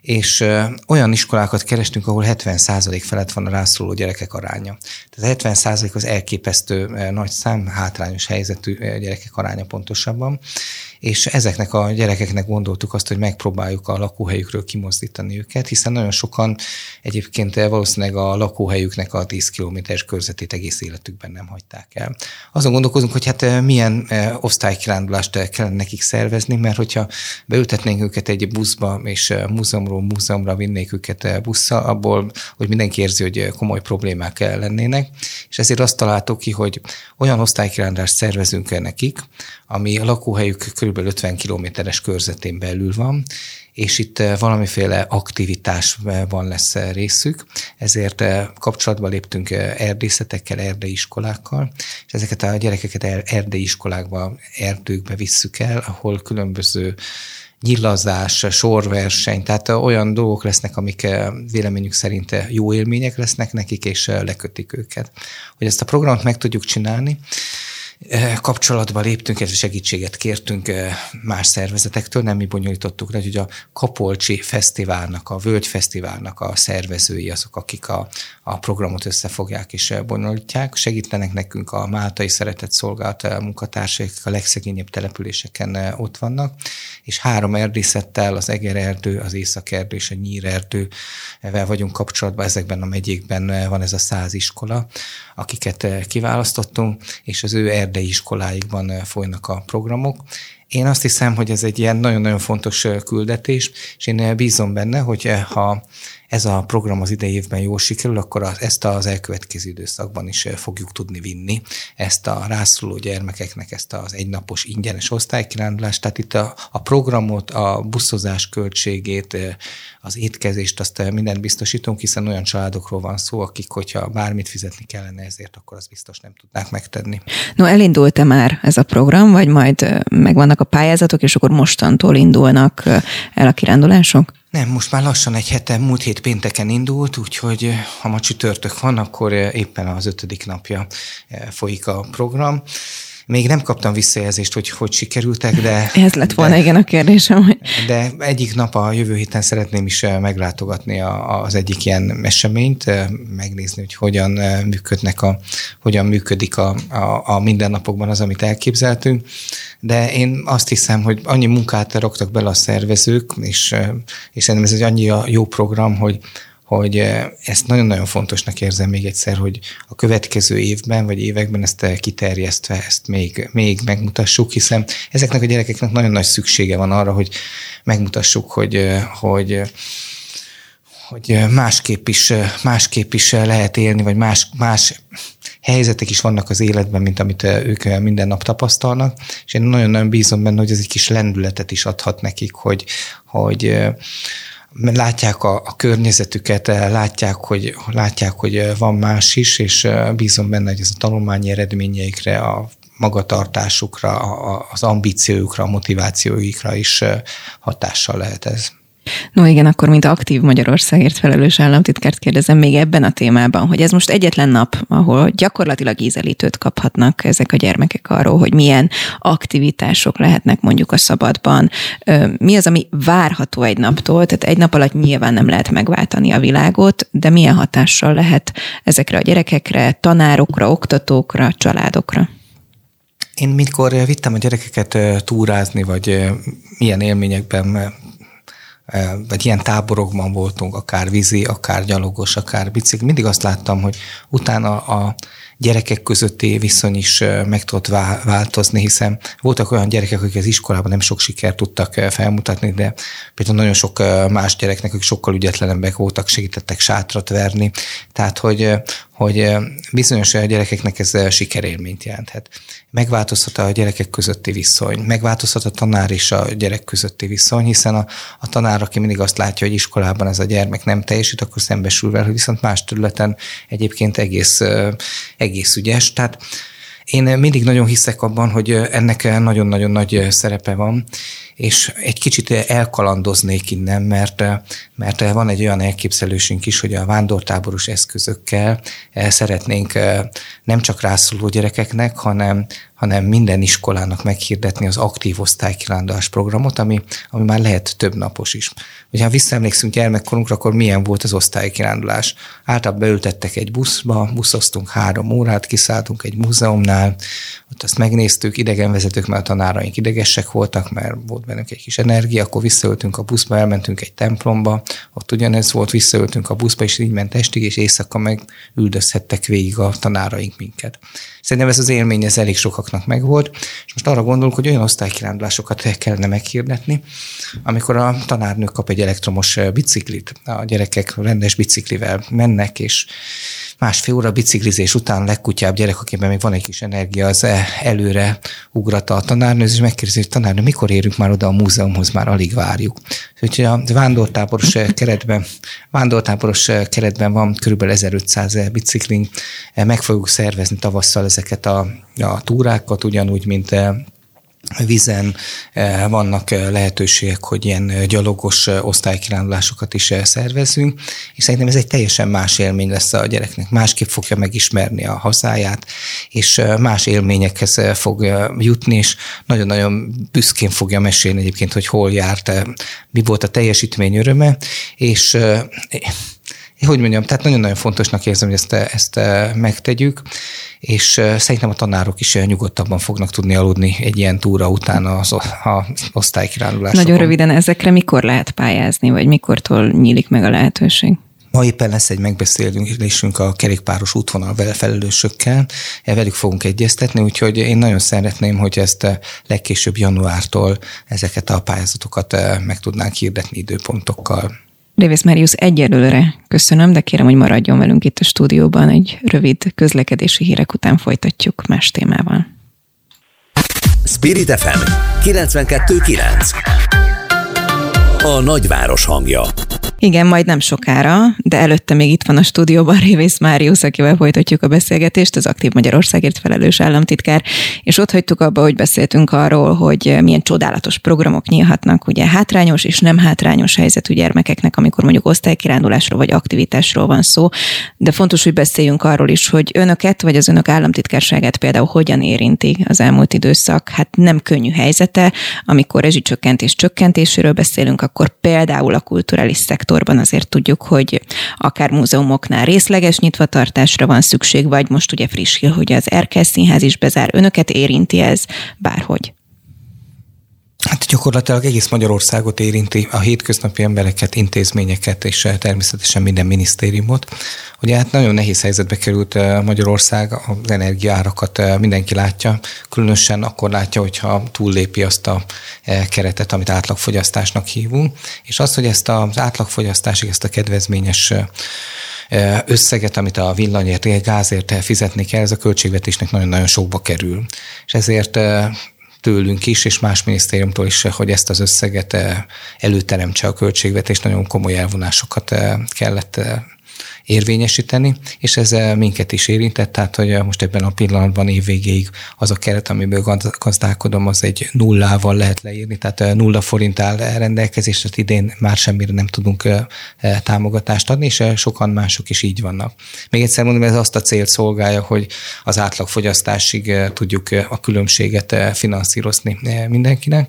és olyan iskolákat kerestünk, ahol 70% felett van a rászoruló gyerekek aránya. Tehát 70% az elképesztő nagy szám, hátrányos helyzetű gyerekek aránya pontosabban, és ezeknek a gyerekeknek gondoltuk azt, hogy megpróbáljuk a lakóhelyükről kimozdítani őket, hiszen nagyon sokan egyébként valószínűleg a lakóhelyüknek a 10 kilométeres körzetét egész életükben nem hagyták el. Azon gondolkozunk, hogy hát eh, milyen eh, osztálykirándulást kellene nekik szervezni, mert hogyha beültetnénk őket egy buszba, és eh, múzeumról múzeumra vinnék őket busszal, abból, hogy mindenki érzi, hogy komoly problémák lennének, és ezért azt találtuk ki, hogy olyan osztálykirándulást szervezünk el nekik, ami a lakóhelyük kb. 50 kilométeres körzetén belül van, és itt eh, valamiféle aktivitásban lesz eh, részük, ezért eh, kapcsolatba léptünk erdészetekkel, erdeiskolákkal, és ezeket a gyerekeket erdeiskolákba, erdőkbe visszük el, ahol különböző nyilazás, sorverseny, tehát olyan dolgok lesznek, amik véleményük szerint jó élmények lesznek nekik, és lekötik őket. Hogy ezt a programot meg tudjuk csinálni, Eh, kapcsolatba léptünk, és segítséget kértünk eh, más szervezetektől, nem mi bonyolítottuk le, hogy a Kapolcsi Fesztiválnak, a Völgy Fesztiválnak a szervezői azok, akik a, a programot összefogják és eh, bonyolítják. Segítenek nekünk a Máltai Szeretett Szolgálat munkatársaik, a legszegényebb településeken ott vannak, és három erdészettel, az Eger erdő, az Északerdő és a Nyír erdővel vagyunk kapcsolatban, ezekben a megyékben van ez a száz iskola, akiket kiválasztottunk, és az ő erdei iskoláikban folynak a programok. Én azt hiszem, hogy ez egy ilyen nagyon-nagyon fontos küldetés, és én bízom benne, hogy ha ez a program az idei évben jól sikerül, akkor az, ezt az elkövetkező időszakban is fogjuk tudni vinni, ezt a rászoruló gyermekeknek ezt az egynapos ingyenes osztálykirándulást. Tehát itt a, a programot, a buszozás költségét, az étkezést, azt mindent biztosítunk, hiszen olyan családokról van szó, akik, hogyha bármit fizetni kellene ezért, akkor az biztos nem tudnák megtenni. No, elindult-e már ez a program, vagy majd megvannak a pályázatok, és akkor mostantól indulnak el a kirándulások? Nem, most már lassan egy hete, múlt hét pénteken indult, úgyhogy ha ma csütörtök van, akkor éppen az ötödik napja folyik a program. Még nem kaptam visszajelzést, hogy hogy sikerültek, de... Ez lett volna de, igen a kérdésem. Hogy... De egyik nap a jövő héten szeretném is meglátogatni a, az egyik ilyen eseményt, megnézni, hogy hogyan működnek a, hogyan működik a, a, a mindennapokban az, amit elképzeltünk. De én azt hiszem, hogy annyi munkát raktak bele a szervezők, és, és szerintem ez egy annyi jó program, hogy, hogy eh, ezt nagyon-nagyon fontosnak érzem még egyszer, hogy a következő évben vagy években ezt eh, kiterjesztve, ezt még, még megmutassuk, hiszen ezeknek a gyerekeknek nagyon nagy szüksége van arra, hogy megmutassuk, hogy, eh, hogy hogy másképp is, másképp is lehet élni, vagy más, más helyzetek is vannak az életben, mint amit ők minden nap tapasztalnak, és én nagyon-nagyon bízom benne, hogy ez egy kis lendületet is adhat nekik, hogy, hogy látják a, a környezetüket, látják hogy, látják, hogy van más is, és bízom benne, hogy ez a tanulmányi eredményeikre, a magatartásukra, az ambíciójukra, a motivációikra is hatással lehet ez. No igen, akkor mint aktív Magyarországért felelős államtitkárt kérdezem még ebben a témában, hogy ez most egyetlen nap, ahol gyakorlatilag ízelítőt kaphatnak ezek a gyermekek arról, hogy milyen aktivitások lehetnek mondjuk a szabadban. Mi az, ami várható egy naptól? Tehát egy nap alatt nyilván nem lehet megváltani a világot, de milyen hatással lehet ezekre a gyerekekre, tanárokra, oktatókra, családokra? Én mikor vittem a gyerekeket túrázni, vagy milyen élményekben vagy ilyen táborokban voltunk, akár vízi, akár gyalogos, akár bicikli, mindig azt láttam, hogy utána a gyerekek közötti viszony is meg tudott változni, hiszen voltak olyan gyerekek, akik az iskolában nem sok sikert tudtak felmutatni, de például nagyon sok más gyereknek, akik sokkal ügyetlenebbek voltak, segítettek sátrat verni. Tehát, hogy, hogy bizonyos gyerekeknek ez sikerélményt jelenthet. Megváltozhat a gyerekek közötti viszony, megváltozhat a tanár és a gyerek közötti viszony, hiszen a, a tanár, aki mindig azt látja, hogy iskolában ez a gyermek nem teljesít, akkor szembesül vele, hogy viszont más területen egyébként egész, egész ügyes. Tehát én mindig nagyon hiszek abban, hogy ennek nagyon-nagyon nagy szerepe van, és egy kicsit elkalandoznék innen, mert, mert van egy olyan elképzelésünk is, hogy a vándortáboros eszközökkel szeretnénk nem csak rászoruló gyerekeknek, hanem, hanem minden iskolának meghirdetni az aktív osztálykirándulás programot, ami, ami már lehet több napos is. Hogyha visszaemlékszünk gyermekkorunkra, akkor milyen volt az osztálykirándulás? Általában beültettek egy buszba, buszoztunk három órát, kiszálltunk egy múzeumnál, ott azt megnéztük, idegenvezetők, mert a tanáraink idegesek voltak, mert volt bennünk egy kis energia, akkor visszaöltünk a buszba, elmentünk egy templomba, ott ugyanez volt, visszaöltünk a buszba, és így ment estig, és éjszaka meg üldözhettek végig a tanáraink minket. Szerintem ez az élmény ez elég sokaknak megvolt, és most arra gondolunk, hogy olyan osztálykirándulásokat kellene meghirdetni, amikor a tanárnő kap egy elektromos biciklit, a gyerekek rendes biciklivel mennek, és másfél óra biciklizés után legkutyább gyerek, akiben még van egy kis energia, az előre ugrata a tanárnő, és megkérdezi, hogy tanárnő, mikor érünk már oda a múzeumhoz, már alig várjuk. Úgyhogy a vándortáboros keretben, vándortáboros keretben van körülbelül 1500 biciklink, meg fogjuk szervezni tavasszal ezeket a, a túrákat, ugyanúgy, mint vizen eh, vannak eh, lehetőségek, hogy ilyen eh, gyalogos osztálykirándulásokat is szervezünk, és szerintem ez egy teljesen más élmény lesz a gyereknek. Másképp fogja megismerni a hazáját, és más élményekhez fog jutni, és nagyon-nagyon büszkén fogja mesélni egyébként, hogy hol járt, mi volt a teljesítmény öröme, és hogy mondjam, tehát nagyon-nagyon fontosnak érzem, hogy ezt, ezt megtegyük, és szerintem a tanárok is nyugodtabban fognak tudni aludni egy ilyen túra után az, az osztálykirándulásokon. Nagyon röviden ezekre mikor lehet pályázni, vagy mikortól nyílik meg a lehetőség? Ma éppen lesz egy megbeszélésünk a kerékpáros útvonal felelősökkel, velük fogunk egyeztetni, úgyhogy én nagyon szeretném, hogy ezt legkésőbb januártól ezeket a pályázatokat meg tudnánk hirdetni időpontokkal. Davis Marius egyelőre köszönöm, de kérem, hogy maradjon velünk itt a stúdióban. Egy rövid közlekedési hírek után folytatjuk más témával. Spirit FM 92.9 A nagyváros hangja igen, majd nem sokára, de előtte még itt van a stúdióban Révész Máriusz, akivel folytatjuk a beszélgetést, az Aktív Magyarországért felelős államtitkár, és ott hagytuk abba, hogy beszéltünk arról, hogy milyen csodálatos programok nyílhatnak, ugye hátrányos és nem hátrányos helyzetű gyermekeknek, amikor mondjuk osztálykirándulásról vagy aktivitásról van szó, de fontos, hogy beszéljünk arról is, hogy önöket vagy az önök államtitkárságát például hogyan érinti az elmúlt időszak. Hát nem könnyű helyzete, amikor rezsicsökkentés csökkentéséről beszélünk, akkor például a kulturális szektor szektorban azért tudjuk, hogy akár múzeumoknál részleges nyitvatartásra van szükség, vagy most ugye friss hír, hogy az Erkel Színház is bezár. Önöket érinti ez bárhogy? Hát gyakorlatilag egész Magyarországot érinti, a hétköznapi embereket, intézményeket és eh, természetesen minden minisztériumot. Ugye hát nagyon nehéz helyzetbe került eh, Magyarország, az energiárakat eh, mindenki látja, különösen akkor látja, hogyha túllépi azt a keretet, amit átlagfogyasztásnak hívunk, és az, hogy ezt az átlagfogyasztásig, ezt a kedvezményes összeget, amit a villanyért, gázért fizetni kell, ez a költségvetésnek nagyon-nagyon sokba kerül. És ezért tőlünk is, és más minisztériumtól is, hogy ezt az összeget eh, előteremtse a költségvetés, nagyon komoly elvonásokat eh, kellett eh, érvényesíteni, és ez minket is érintett, tehát hogy most ebben a pillanatban évvégéig az a keret, amiből gazdálkodom, az egy nullával lehet leírni, tehát nulla forint áll rendelkezésre, idén már semmire nem tudunk támogatást adni, és sokan mások is így vannak. Még egyszer mondom, ez azt a célt szolgálja, hogy az átlagfogyasztásig tudjuk a különbséget finanszírozni mindenkinek.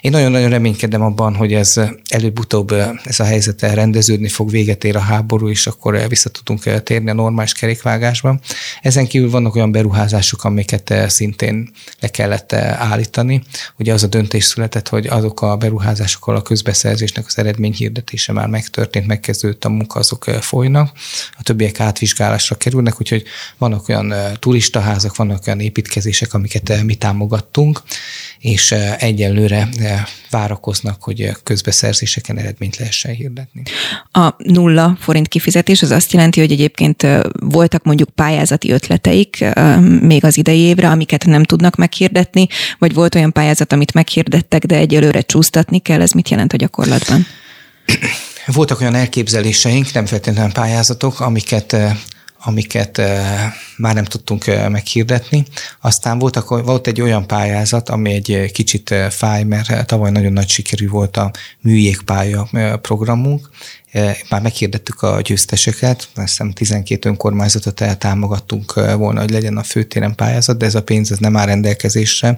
Én nagyon-nagyon reménykedem abban, hogy ez előbb-utóbb ez a helyzet rendeződni fog, véget ér a háború, és akkor vissza tudunk térni a normális kerékvágásba. Ezen kívül vannak olyan beruházások, amiket szintén le kellett állítani. Ugye az a döntés született, hogy azok a beruházásokkal a közbeszerzésnek az eredmény hirdetése már megtörtént, megkezdődött a munka, azok folynak. A többiek átvizsgálásra kerülnek, úgyhogy vannak olyan turistaházak, vannak olyan építkezések, amiket mi támogattunk, és egyelőre várakoznak, hogy közbeszerzéseken eredményt lehessen hirdetni. A nulla forint kifizetés az azt jelenti, hogy egyébként voltak mondjuk pályázati ötleteik még az idei évre, amiket nem tudnak meghirdetni, vagy volt olyan pályázat, amit meghirdettek, de egyelőre csúsztatni kell, ez mit jelent a gyakorlatban? Voltak olyan elképzeléseink, nem feltétlenül pályázatok, amiket amiket már nem tudtunk meghirdetni. Aztán voltak, volt egy olyan pályázat, ami egy kicsit fáj, mert tavaly nagyon nagy sikerű volt a műjégpálya programunk, már meghirdettük a győzteseket, azt hiszem 12 önkormányzatot eltámogattunk volna, hogy legyen a főtéren pályázat, de ez a pénz ez nem áll rendelkezésre.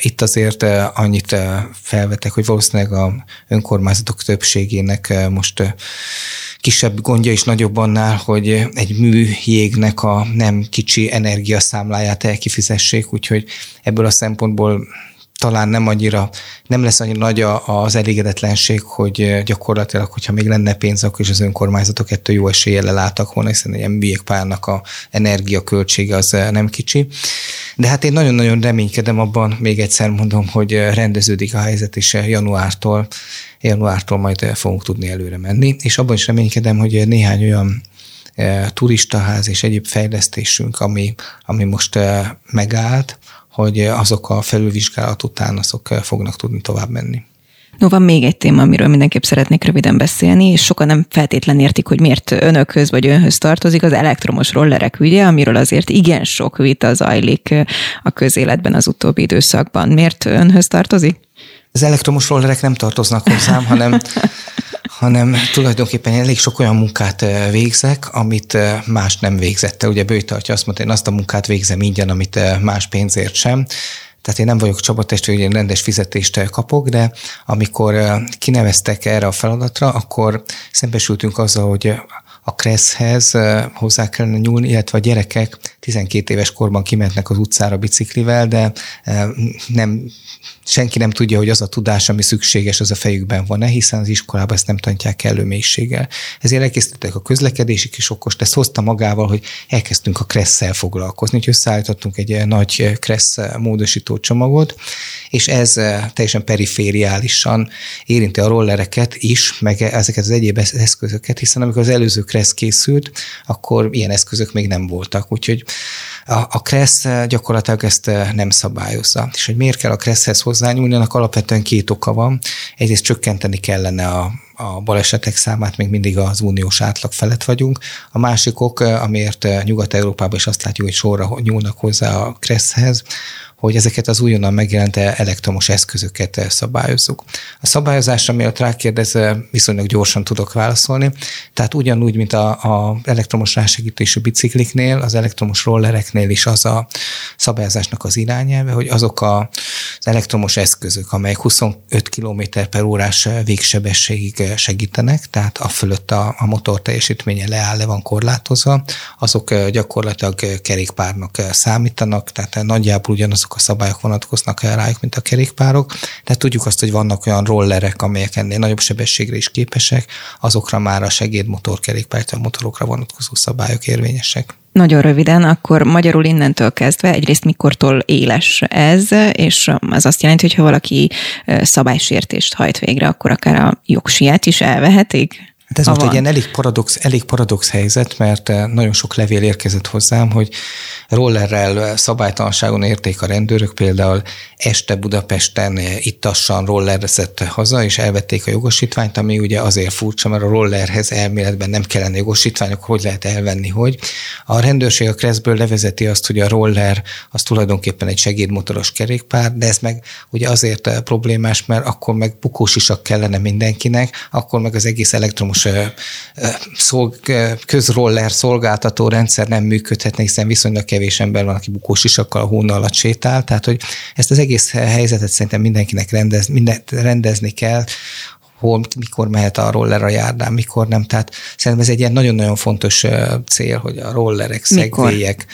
Itt azért annyit felvetek, hogy valószínűleg a önkormányzatok többségének most kisebb gondja is nagyobb annál, hogy egy műjégnek a nem kicsi energiaszámláját elkifizessék, úgyhogy ebből a szempontból talán nem annyira, nem lesz annyira nagy az elégedetlenség, hogy gyakorlatilag, hogyha még lenne pénz, akkor is az önkormányzatok ettől jó eséllyel láttak volna, hiszen ilyen műjégpályának a energiaköltsége az nem kicsi. De hát én nagyon-nagyon reménykedem abban, még egyszer mondom, hogy rendeződik a helyzet, és januártól, januártól majd fogunk tudni előre menni, és abban is reménykedem, hogy néhány olyan turistaház és egyéb fejlesztésünk, ami, ami most megállt, hogy azok a felülvizsgálat után azok fognak tudni tovább menni. No, van még egy téma, amiről mindenképp szeretnék röviden beszélni, és sokan nem feltétlen értik, hogy miért önökhöz vagy önhöz tartozik az elektromos rollerek ügye, amiről azért igen sok vita zajlik a közéletben az utóbbi időszakban. Miért önhöz tartozik? Az elektromos rollerek nem tartoznak hozzám, hanem hanem tulajdonképpen elég sok olyan munkát végzek, amit más nem végzette. Ugye Bőjtartja azt mondta, én azt a munkát végzem ingyen, amit más pénzért sem. Tehát én nem vagyok csapattestő, hogy én rendes fizetést kapok, de amikor kineveztek erre a feladatra, akkor szembesültünk azzal, hogy a kresszhez hozzá kellene nyúlni, illetve a gyerekek 12 éves korban kimentnek az utcára biciklivel, de nem, senki nem tudja, hogy az a tudás, ami szükséges, az a fejükben van-e, hiszen az iskolában ezt nem tanítják elő mélységgel. Ezért elkészítettek a közlekedési kis okos, ezt hozta magával, hogy elkezdtünk a kresszel foglalkozni, hogy összeállítottunk egy nagy kressz módosító csomagot, és ez teljesen perifériálisan érinti a rollereket is, meg ezeket az egyéb eszközöket, hiszen amikor az előző kressz készült, akkor ilyen eszközök még nem voltak. Úgyhogy a, a Kressz gyakorlatilag ezt nem szabályozza. És hogy miért kell a Kresszhez hozzányúlni, annak alapvetően két oka van. Egyrészt csökkenteni kellene a, a balesetek számát még mindig az uniós átlag felett vagyunk. A másik ok, amiért Nyugat-Európában is azt látjuk, hogy sorra nyúlnak hozzá a Kresszhez, hogy ezeket az újonnan megjelent elektromos eszközöket szabályozzuk. A szabályozásra miatt rákérdez, viszonylag gyorsan tudok válaszolni. Tehát ugyanúgy, mint a, a elektromos rásegítésű bicikliknél, az elektromos rollereknél is az a szabályozásnak az irányelve, hogy azok a, az elektromos eszközök, amelyek 25 km per órás végsebességig segítenek, tehát a fölött a, a motor teljesítménye leáll, le van korlátozva, azok gyakorlatilag kerékpárnak számítanak, tehát nagyjából ugyanazok azok a szabályok vonatkoznak el rájuk, mint a kerékpárok, de tudjuk azt, hogy vannak olyan rollerek, amelyek ennél nagyobb sebességre is képesek, azokra már a segédmotor kerékpár, a motorokra vonatkozó szabályok érvényesek. Nagyon röviden, akkor magyarul innentől kezdve egyrészt mikortól éles ez, és az azt jelenti, hogy ha valaki szabálysértést hajt végre, akkor akár a jogsiát is elvehetik? Hát ez most egy ilyen elég paradox, elég paradox helyzet, mert nagyon sok levél érkezett hozzám, hogy rollerrel szabálytalanságon érték a rendőrök, például este Budapesten ittassan rollerezett haza, és elvették a jogosítványt, ami ugye azért furcsa, mert a rollerhez elméletben nem kellene jogosítvány, akkor hogy lehet elvenni, hogy. A rendőrség a Kreszből levezeti azt, hogy a roller az tulajdonképpen egy segédmotoros kerékpár, de ez meg ugye azért problémás, mert akkor meg bukósisak kellene mindenkinek, akkor meg az egész elektromos szolg, közroller szolgáltató rendszer nem működhetne, hiszen viszonylag kevés ember van, aki bukós isakkal a hóna alatt sétál, tehát hogy ezt az egész helyzetet szerintem mindenkinek rendez, mindent rendezni kell, hol, mikor mehet a roller a járdán, mikor nem. Tehát szerintem ez egy ilyen nagyon-nagyon fontos cél, hogy a rollerek, szegvélyek,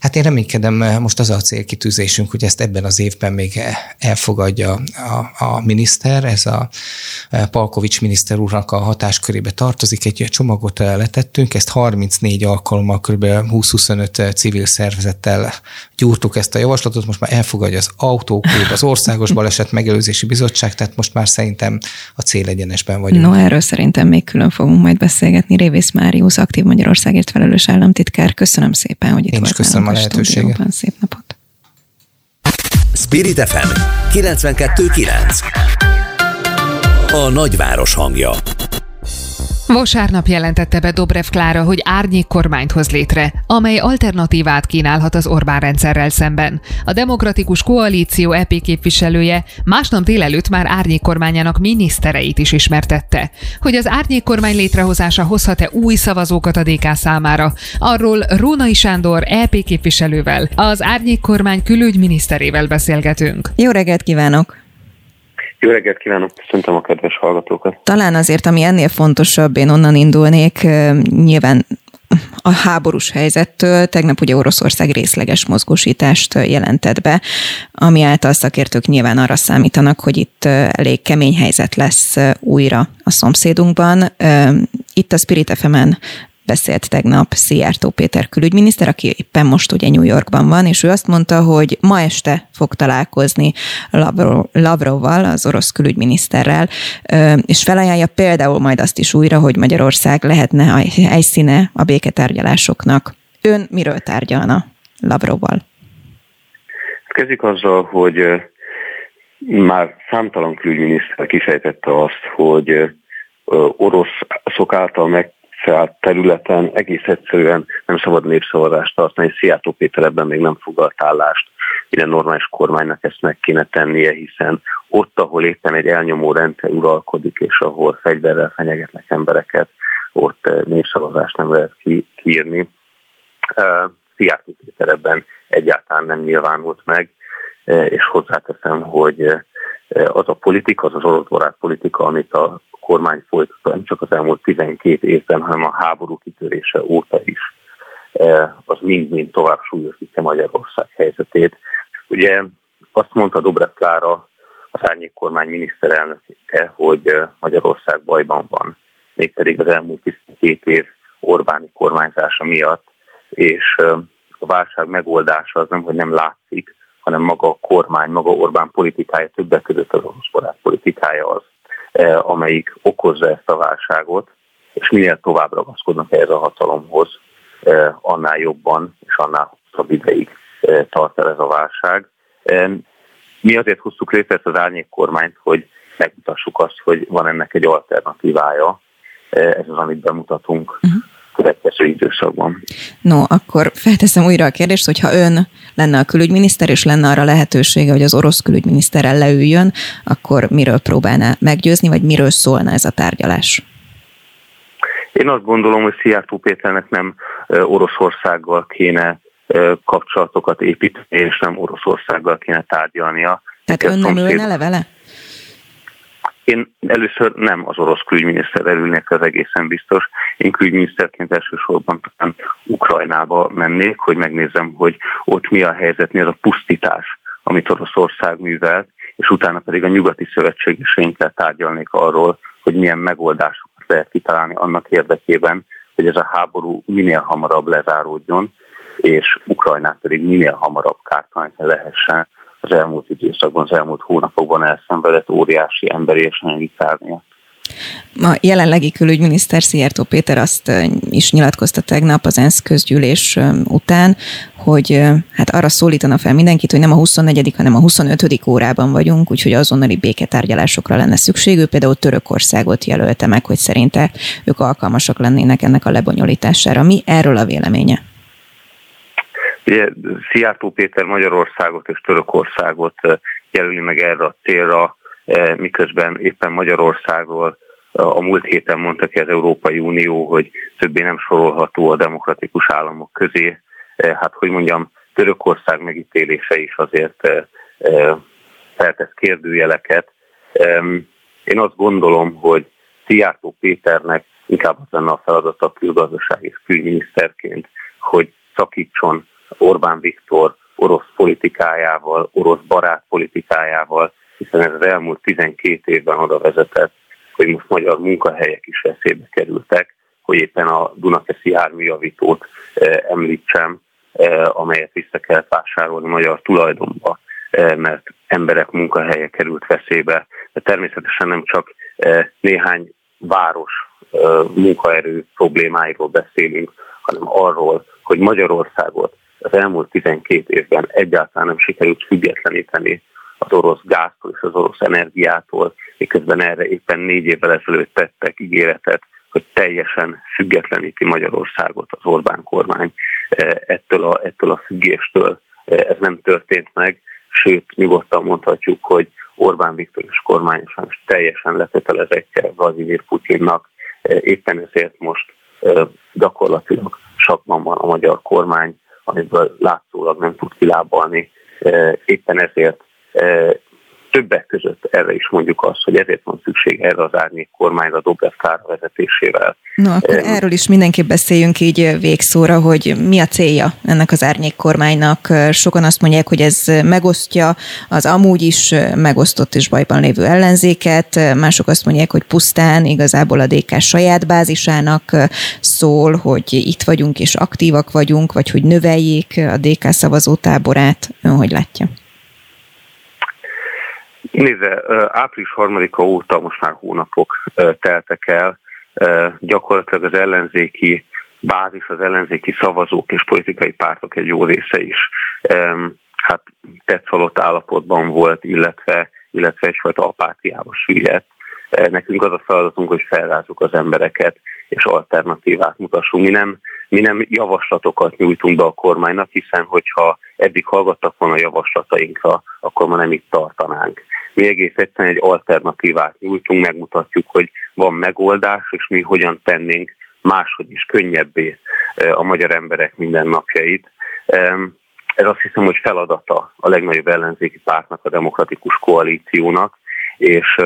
Hát én reménykedem, most az a célkitűzésünk, hogy ezt ebben az évben még elfogadja a, a miniszter, ez a Palkovics miniszter úrnak a hatáskörébe tartozik, egy csomagot letettünk, ezt 34 alkalommal kb. 20-25 civil szervezettel gyúrtuk ezt a javaslatot, most már elfogadja az autóklub, az Országos Baleset Megelőzési Bizottság, tehát most már szerintem a célegyenesben vagyunk. No, erről szerintem még külön fogunk majd beszélgetni. Révész Máriusz, aktív Magyarországért felelős államtitkár. Köszönöm szépen, hogy itt Én is köszönöm a lehetőséget. Szép napot. Spirit FM 92.9 A nagyváros hangja Vasárnap jelentette be Dobrev Klára, hogy árnyék kormányt hoz létre, amely alternatívát kínálhat az Orbán rendszerrel szemben. A Demokratikus Koalíció EP képviselője másnap délelőtt már árnyék kormányának minisztereit is ismertette. Hogy az árnyék kormány létrehozása hozhat-e új szavazókat a DK számára, arról Rónai Sándor EP képviselővel, az árnyék kormány külügyminiszterével beszélgetünk. Jó reggelt kívánok! Jó reggelt kívánok, köszöntöm a kedves hallgatókat. Talán azért, ami ennél fontosabb, én onnan indulnék, nyilván a háborús helyzettől tegnap ugye Oroszország részleges mozgósítást jelentett be, ami által szakértők nyilván arra számítanak, hogy itt elég kemény helyzet lesz újra a szomszédunkban. Itt a Spirit fm beszélt tegnap Szijjártó Péter külügyminiszter, aki éppen most ugye New Yorkban van, és ő azt mondta, hogy ma este fog találkozni Lavrovval, az orosz külügyminiszterrel, és felajánlja például majd azt is újra, hogy Magyarország lehetne a helyszíne a béketárgyalásoknak. Ön miről tárgyalna Lavrovval? Kezdjük azzal, hogy már számtalan külügyminiszter kifejtette azt, hogy oroszok által meg szállt területen egész egyszerűen nem szabad népszavazást tartani. Szijjártó Péter ebben még nem foglalt állást. Minden normális kormánynak ezt meg kéne tennie, hiszen ott, ahol éppen egy elnyomó rendszer uralkodik, és ahol fegyverrel fenyegetnek embereket, ott eh, népszavazást nem lehet kiírni. Eh, Szijjártó Péter ebben egyáltalán nem nyilvánult meg, eh, és hozzáteszem, hogy az a politika, az az orosz politika, amit a kormány folytatta, nem csak az elmúlt 12 évben, hanem a háború kitörése óta is, e, az mind-mind tovább súlyosítja Magyarország helyzetét. Ugye azt mondta Dobrev Klára, az árnyék kormány miniszterelnöke, hogy Magyarország bajban van, mégpedig az elmúlt 12 év Orbáni kormányzása miatt, és a válság megoldása az nem, hogy nem látszik, hanem maga a kormány, maga Orbán politikája, többek között az orosz politikája az, amelyik okozza ezt a válságot, és minél tovább ragaszkodnak ehhez a hatalomhoz, annál jobban és annál hosszabb ideig tart el ez a válság. Mi azért hoztuk létre ezt az árnyék kormányt, hogy megmutassuk azt, hogy van ennek egy alternatívája. Ez az, amit bemutatunk uh-huh. következő időszakban. No, akkor felteszem újra a kérdést, hogy ha ön lenne a külügyminiszter, és lenne arra lehetősége, hogy az orosz külügyminiszterrel leüljön, akkor miről próbálná meggyőzni, vagy miről szólna ez a tárgyalás? Én azt gondolom, hogy Szijjártó Péternek nem Oroszországgal kéne kapcsolatokat építeni, és nem Oroszországgal kéne tárgyalnia. Tehát ön nem ülne le vele? Én először nem az orosz külügyminiszter ülnék, az egészen biztos. Én külügyminiszterként elsősorban Ukrajnába mennék, hogy megnézem, hogy ott mi a helyzet, mi az a pusztítás, amit Oroszország művelt, és utána pedig a nyugati szövetségeseinkkel tárgyalnék arról, hogy milyen megoldásokat lehet kitalálni annak érdekében, hogy ez a háború minél hamarabb lezáródjon, és Ukrajnát pedig minél hamarabb kártani lehessen az elmúlt időszakban, az elmúlt hónapokban elszenvedett óriási emberi és anyagi kár A jelenlegi külügyminiszter Szijjártó Péter azt is nyilatkozta tegnap az ENSZ közgyűlés után, hogy hát arra szólítana fel mindenkit, hogy nem a 24. hanem a 25. órában vagyunk, úgyhogy azonnali béketárgyalásokra lenne. Ő például Törökországot jelölte meg, hogy szerinte ők alkalmasak lennének ennek a lebonyolítására. Mi erről a véleménye? Ugye Szijjártó Péter Magyarországot és Törökországot jelöli meg erre a célra, miközben éppen Magyarországról a múlt héten mondta ki az Európai Unió, hogy többé nem sorolható a demokratikus államok közé. Hát, hogy mondjam, Törökország megítélése is azért feltesz kérdőjeleket. Én azt gondolom, hogy Szijjártó Péternek inkább az lenne a feladata külgazdaság és külügyminiszterként, hogy szakítson Orbán Viktor orosz politikájával, orosz barát politikájával, hiszen ez az elmúlt 12 évben oda vezetett, hogy most magyar munkahelyek is veszélybe kerültek, hogy éppen a Dunakeszi járműjavítót eh, említsem, eh, amelyet vissza kell vásárolni magyar tulajdonba, eh, mert emberek munkahelye került veszélybe. De természetesen nem csak néhány város munkaerő problémáiról beszélünk, hanem arról, hogy Magyarországot az elmúlt 12 évben egyáltalán nem sikerült függetleníteni az orosz gáztól és az orosz energiától, miközben erre éppen négy évvel ezelőtt tettek ígéretet, hogy teljesen függetleníti Magyarországot az Orbán kormány e, ettől a, ettől a függéstől. E, ez nem történt meg, sőt, nyugodtan mondhatjuk, hogy Orbán Viktor és kormányosan teljesen lekötelezettje Vladimir Putyinnak. E, éppen ezért most gyakorlatilag sakban van a magyar kormány, amiből látszólag nem tud kilábalni. Éppen ezért többek között erre is mondjuk azt, hogy ezért van szükség erre az árnyék kormányra Dobrev Klára vezetésével. No, akkor um, erről is mindenképp beszéljünk így végszóra, hogy mi a célja ennek az árnyék kormánynak. Sokan azt mondják, hogy ez megosztja az amúgy is megosztott és bajban lévő ellenzéket, mások azt mondják, hogy pusztán igazából a DK saját bázisának szól, hogy itt vagyunk és aktívak vagyunk, vagy hogy növeljék a DK szavazótáborát. Ön hogy látja? Nézze, április harmadika óta most már hónapok teltek el, gyakorlatilag az ellenzéki bázis, az ellenzéki szavazók és politikai pártok egy jó része is hát tetszalott állapotban volt, illetve, illetve egyfajta apátiába süllyedt. Nekünk az a feladatunk, hogy felrázzuk az embereket, és alternatívát mutassunk. Mi nem, mi nem javaslatokat nyújtunk be a kormánynak, hiszen hogyha eddig hallgattak volna a javaslatainkra, akkor ma nem itt tartanánk. Mi egész egyszerűen egy alternatívát nyújtunk, megmutatjuk, hogy van megoldás, és mi hogyan tennénk máshogy is könnyebbé a magyar emberek mindennapjait. Ez azt hiszem, hogy feladata a legnagyobb ellenzéki pártnak, a demokratikus koalíciónak, és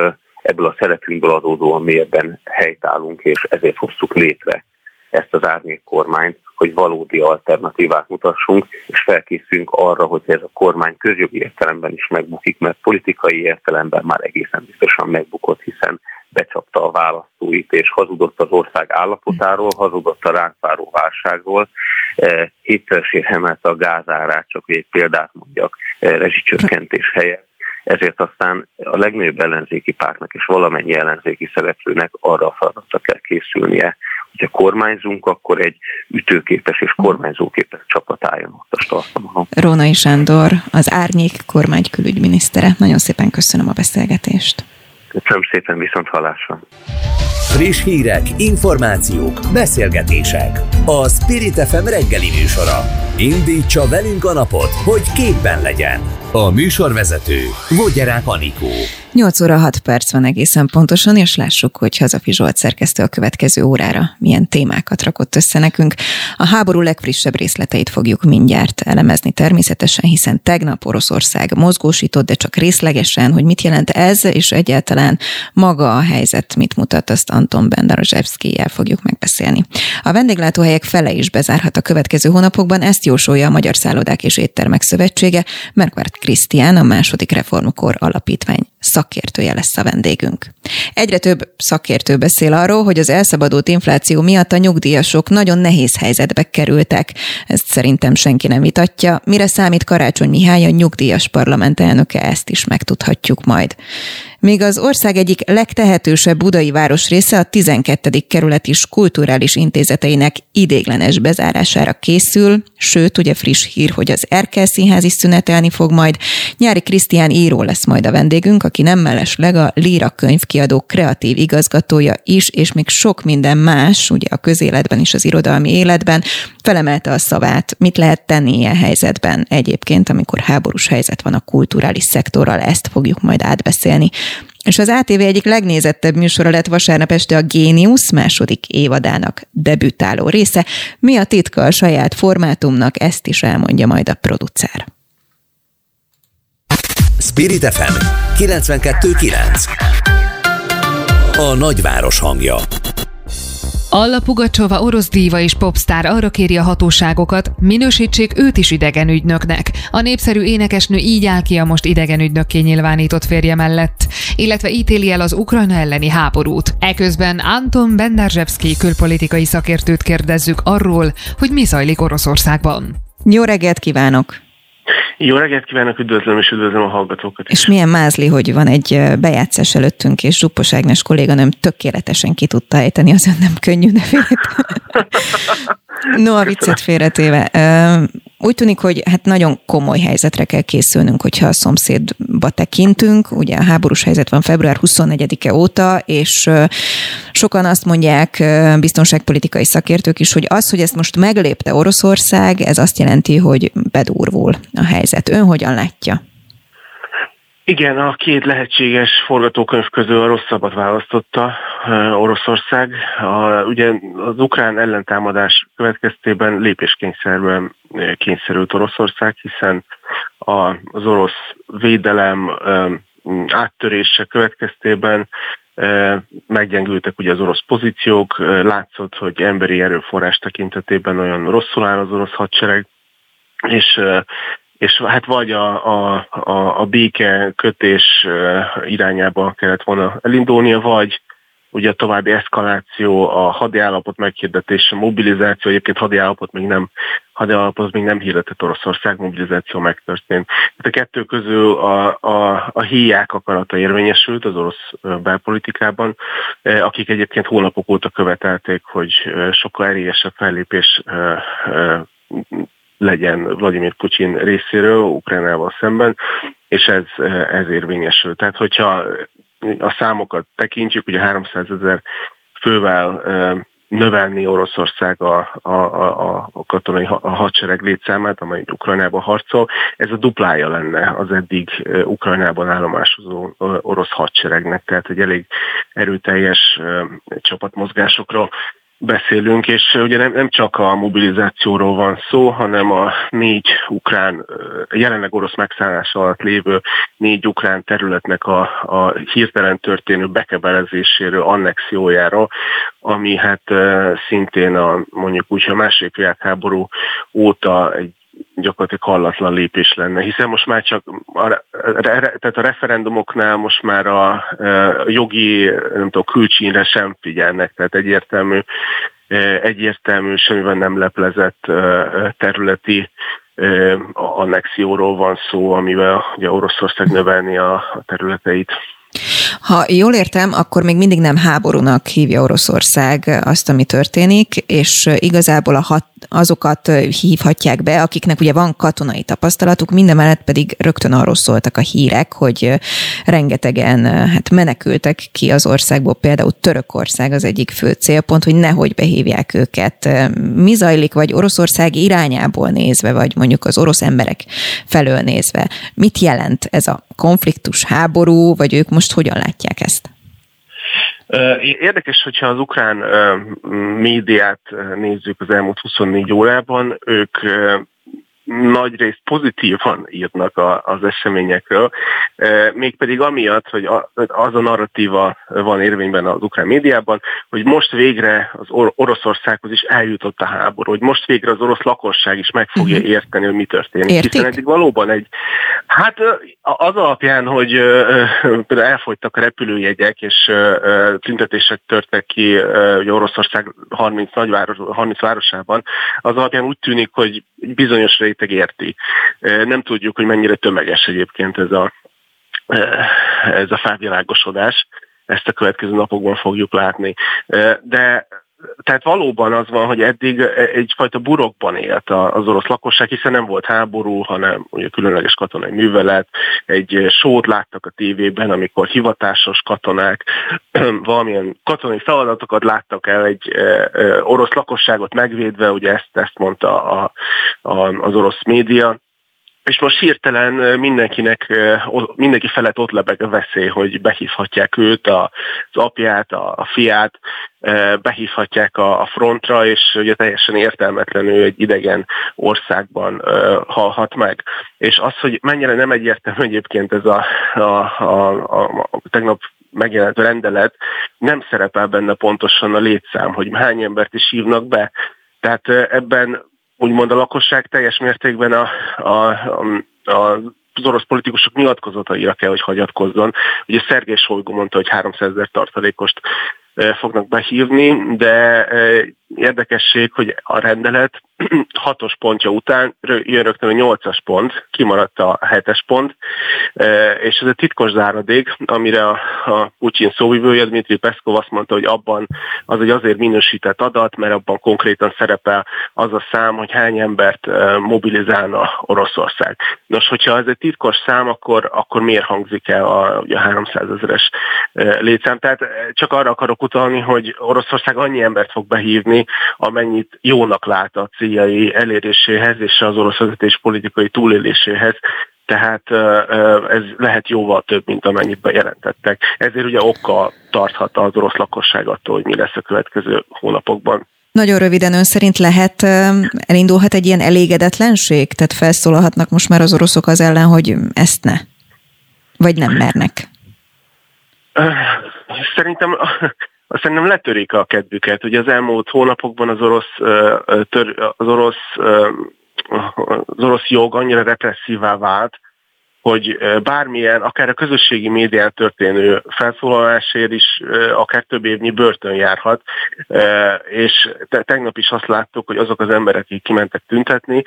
ebből a szeretünkből adódóan mi ebben helytállunk, és ezért hoztuk létre ezt az árnyék kormányt, hogy valódi alternatívát mutassunk, és felkészülünk arra, hogy ez a kormány közjogi értelemben is megbukik, mert politikai értelemben már egészen biztosan megbukott, hiszen becsapta a választóit, és hazudott az ország állapotáról, hazudott a ránk váró válságról, hétszeresére emelte a gázárát, csak egy példát mondjak, rezsicsökkentés helyett. Ezért aztán a legnagyobb ellenzéki pártnak és valamennyi ellenzéki szereplőnek arra a feladatra kell készülnie, hogyha kormányzunk, akkor egy ütőképes és kormányzóképes csapat álljon ott a startban. Rónai Sándor, az Árnyék kormány külügyminisztere. Nagyon szépen köszönöm a beszélgetést. Köszönöm szépen, viszont hallásra. Friss hírek, információk, beszélgetések. A Spirit FM reggeli műsora. Indítsa velünk a napot, hogy képben legyen. A műsorvezető Vogyerák Anikó. 8 óra 6 perc van egészen pontosan, és lássuk, hogy Hazafi Zsolt szerkesztő a következő órára milyen témákat rakott össze nekünk. A háború legfrissebb részleteit fogjuk mindjárt elemezni természetesen, hiszen tegnap Oroszország mozgósított, de csak részlegesen, hogy mit jelent ez, és egyáltalán maga a helyzet mit mutat, azt Anton Bendarozsevszkijel fogjuk megbeszélni. A vendéglátóhelyek fele is bezárhat a következő hónapokban, ezt jósolja a Magyar Szállodák és Éttermek Szövetsége, Merkvárt Krisztián, a második reformkor alapítvány szakértője lesz a vendégünk. Egyre több szakértő beszél arról, hogy az elszabadult infláció miatt a nyugdíjasok nagyon nehéz helyzetbe kerültek. Ezt szerintem senki nem vitatja. Mire számít Karácsony Mihály, a nyugdíjas parlament elnöke, ezt is megtudhatjuk majd. Míg az ország egyik legtehetősebb budai város része a 12. kerület is kulturális intézeteinek idéglenes bezárására készül, sőt, ugye friss hír, hogy az Erkel Színház is szünetelni fog majd. Nyári Krisztián író lesz majd a vendégünk, aki nem mellesleg a Líra könyvkiadó kreatív igazgatója is, és még sok minden más, ugye a közéletben is, az irodalmi életben, felemelte a szavát. Mit lehet tenni ilyen helyzetben egyébként, amikor háborús helyzet van a kulturális szektorral, ezt fogjuk majd átbeszélni. És az ATV egyik legnézettebb műsora lett vasárnap este a Génius második évadának debütáló része. Mi a titka a saját formátumnak, ezt is elmondja majd a producer. Spirit FM 92.9 A nagyváros hangja Alla Pugacsova orosz díva és popstár arra kéri a hatóságokat, minősítsék őt is idegenügynöknek. A népszerű énekesnő így áll ki a most idegenügynökké nyilvánított férje mellett, illetve ítéli el az Ukrajna elleni háborút. Eközben Anton Benderzsevszki külpolitikai szakértőt kérdezzük arról, hogy mi zajlik Oroszországban. Jó reggelt kívánok! Jó reggelt kívánok, üdvözlöm és üdvözlöm a hallgatókat is. És milyen mázli, hogy van egy bejátszás előttünk, és Zsuppos Ágnes kolléganőm tökéletesen ki tudta ejteni az ön nem könnyű nevét. no, a viccet félretéve. Úgy tűnik, hogy hát nagyon komoly helyzetre kell készülnünk, hogyha a szomszédba tekintünk. Ugye a háborús helyzet van február 24-e óta, és sokan azt mondják, biztonságpolitikai szakértők is, hogy az, hogy ezt most meglépte Oroszország, ez azt jelenti, hogy bedurvul a helyzet. Ön hogyan látja? Igen, a két lehetséges forgatókönyv közül a rosszabbat választotta Oroszország. A, ugye az ukrán ellentámadás következtében lépéskényszerben kényszerült Oroszország, hiszen a, az orosz védelem áttörése következtében meggyengültek ugye az orosz pozíciók, látszott, hogy emberi erőforrás tekintetében olyan rosszul áll az orosz hadsereg, és és hát vagy a, a, a, a béke kötés irányába kellett volna elindulnia, vagy ugye a további eszkaláció, a hadiállapot meghirdetése, mobilizáció, egyébként hadiállapot még nem, hadiállapot még nem hirdetett Oroszország, mobilizáció megtörtént. Tehát a kettő közül a, a, a híják akarata érvényesült az orosz belpolitikában, akik egyébként hónapok óta követelték, hogy sokkal erélyesebb fellépés legyen Vladimir Putyin részéről Ukrajnával szemben, és ez, ez érvényesül. Tehát, hogyha a számokat tekintjük, ugye 300 ezer fővel növelni Oroszország a, a, a, a katonai a hadsereg létszámát, amely Ukrajnában harcol. Ez a duplája lenne az eddig Ukrajnában állomásozó orosz hadseregnek, tehát egy elég erőteljes csapatmozgásokra beszélünk, és ugye nem, nem csak a mobilizációról van szó, hanem a négy ukrán, jelenleg orosz megszállás alatt lévő négy ukrán területnek a, a hirtelen történő bekebelezéséről, annexiójáról, ami hát szintén a mondjuk úgy a második világháború óta egy gyakorlatilag hallatlan lépés lenne, hiszen most már csak a, tehát a referendumoknál most már a, a jogi, nem tudom, külcsínre sem figyelnek, tehát egyértelmű, egyértelmű, semmivel nem leplezett területi annexióról van szó, amivel ugye Oroszország növelni a, a területeit. Ha jól értem, akkor még mindig nem háborúnak hívja Oroszország azt, ami történik, és igazából a hat, azokat hívhatják be, akiknek ugye van katonai tapasztalatuk, mindemellett pedig rögtön arról szóltak a hírek, hogy rengetegen hát menekültek ki az országból, például Törökország az egyik fő célpont, hogy nehogy behívják őket. Mi zajlik, vagy Oroszország irányából nézve, vagy mondjuk az orosz emberek felől nézve? Mit jelent ez a konfliktus, háború, vagy ők most hogyan látják ezt? Érdekes, hogyha az ukrán médiát nézzük az elmúlt 24 órában, ők nagyrészt pozitívan írnak a, az eseményekről, e, mégpedig amiatt, hogy az a narratíva van érvényben az ukrán médiában, hogy most végre az Or- Oroszországhoz is eljutott a háború, hogy most végre az orosz lakosság is meg fogja uh-huh. érteni, hogy mi történik. Értik? Hiszen eddig valóban egy, hát az alapján, hogy például elfogytak a repülőjegyek, és tüntetések törtek ki ugye Oroszország 30, nagyváros, 30 városában, az alapján úgy tűnik, hogy bizonyos réteg érti. Nem tudjuk, hogy mennyire tömeges egyébként ez a, ez a felvilágosodás. Ezt a következő napokban fogjuk látni. De tehát valóban az van, hogy eddig egyfajta burokban élt az orosz lakosság, hiszen nem volt háború, hanem ugye különleges katonai művelet, egy sót láttak a tévében, amikor hivatásos katonák valamilyen katonai feladatokat láttak el egy orosz lakosságot megvédve, ugye ezt, ezt mondta a, a, az orosz média, és most hirtelen mindenkinek, mindenki felett ott lebeg a veszély, hogy behívhatják őt, az apját, a fiát, behívhatják a frontra, és ugye teljesen értelmetlenül egy idegen országban halhat meg. És az, hogy mennyire nem egyértelmű egyébként ez a, a, a, a, a tegnap megjelent rendelet, nem szerepel benne pontosan a létszám, hogy hány embert is hívnak be. Tehát ebben úgymond a lakosság teljes mértékben a, a, a, az orosz politikusok nyilatkozataira kell, hogy hagyatkozzon. Ugye Szergés Solygó mondta, hogy 300 ezer tartalékost fognak behívni, de érdekesség, hogy a rendelet hatos pontja után jön rögtön a nyolcas pont, kimaradt a hetes pont, és ez a titkos záradék, amire a, a Putin szóvivője, Dmitri Peszkov azt mondta, hogy abban az egy azért minősített adat, mert abban konkrétan szerepel az a szám, hogy hány embert mobilizálna Oroszország. Nos, hogyha ez egy titkos szám, akkor, akkor miért hangzik el a, a 300 ezeres létszám? Tehát csak arra akarok utalni, hogy Oroszország annyi embert fog behívni, amennyit jónak lát a céljai eléréséhez és az orosz vezetés politikai túléléséhez, tehát ez lehet jóval több, mint amennyit bejelentettek. Ezért ugye okkal tarthat az orosz lakosság attól, hogy mi lesz a következő hónapokban. Nagyon röviden ön szerint lehet, elindulhat egy ilyen elégedetlenség? Tehát felszólalhatnak most már az oroszok az ellen, hogy ezt ne? Vagy nem mernek? Szerintem szerintem letörik a kedvüket. Ugye az elmúlt hónapokban az orosz, az orosz, az orosz jog annyira represszívá vált, hogy bármilyen, akár a közösségi médián történő felszólalásért is akár több évnyi börtön járhat, és tegnap is azt láttuk, hogy azok az emberek, akik kimentek tüntetni,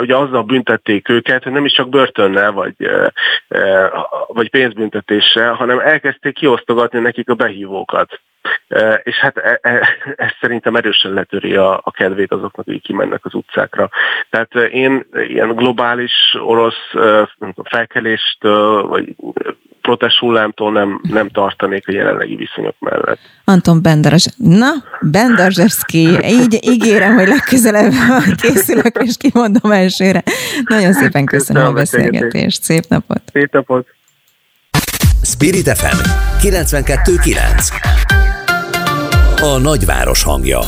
ugye azzal büntették őket, hogy nem is csak börtönnel vagy, vagy pénzbüntetéssel, hanem elkezdték kiosztogatni nekik a behívókat. És hát e, e, ez szerintem erősen letöri a, a kedvét azoknak, akik kimennek az utcákra. Tehát én ilyen globális orosz felkelést, vagy protest hullámtól nem, nem tartanék a jelenlegi viszonyok mellett. Anton Benderzs. Na, Benderzsevszki, így ígérem, hogy legközelebb készülök, és kimondom elsőre. Nagyon szépen köszönöm, köszönöm a beszélgetést. Szép napot! Szép napot! Spirit FM 92.9 a nagyváros hangja.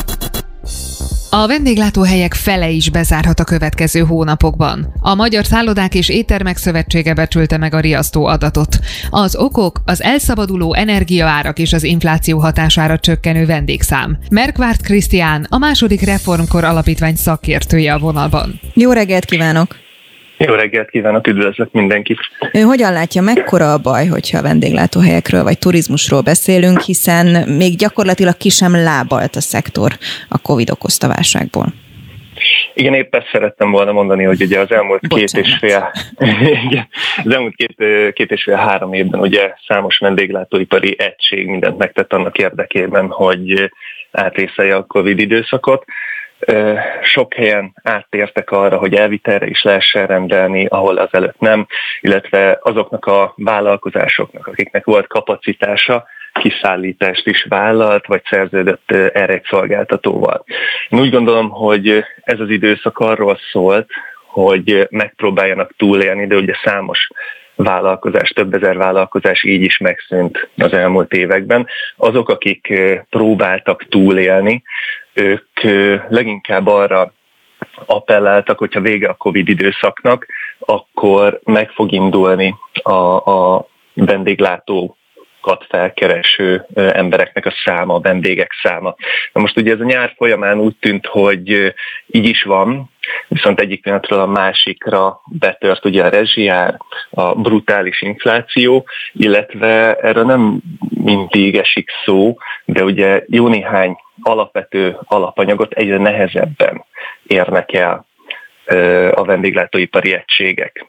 A vendéglátóhelyek fele is bezárhat a következő hónapokban. A Magyar Szállodák és Éttermek Szövetsége becsülte meg a riasztó adatot. Az okok az elszabaduló energiaárak és az infláció hatására csökkenő vendégszám. Merkvárt Krisztián, a második reformkor alapítvány szakértője a vonalban. Jó reggelt kívánok! Jó reggelt kívánok, üdvözlök mindenkit! Ő hogyan látja, mekkora a baj, hogyha a vendéglátóhelyekről vagy turizmusról beszélünk, hiszen még gyakorlatilag ki sem lábalt a szektor a Covid okozta válságból? Igen, épp ezt szerettem volna mondani, hogy ugye az elmúlt Bocsánat. két és fél, igen, az elmúlt két, két és fél három évben ugye számos vendéglátóipari egység mindent megtett annak érdekében, hogy átrészelje a Covid időszakot sok helyen áttértek arra, hogy elvitelre is lehessen rendelni, ahol azelőtt nem, illetve azoknak a vállalkozásoknak, akiknek volt kapacitása, kiszállítást is vállalt, vagy szerződött erre egy szolgáltatóval. Én úgy gondolom, hogy ez az időszak arról szólt, hogy megpróbáljanak túlélni, de ugye számos vállalkozás, több ezer vállalkozás így is megszűnt az elmúlt években. Azok, akik próbáltak túlélni, ők leginkább arra appelláltak, hogyha vége a Covid időszaknak, akkor meg fog indulni a, a vendéglátó felkereső embereknek a száma, a vendégek száma. Na most ugye ez a nyár folyamán úgy tűnt, hogy így is van, viszont egyik pillanatról a másikra betört ugye a rezsiár, a brutális infláció, illetve erről nem mindig esik szó, de ugye jó néhány alapvető alapanyagot egyre nehezebben érnek el a vendéglátóipari egységek.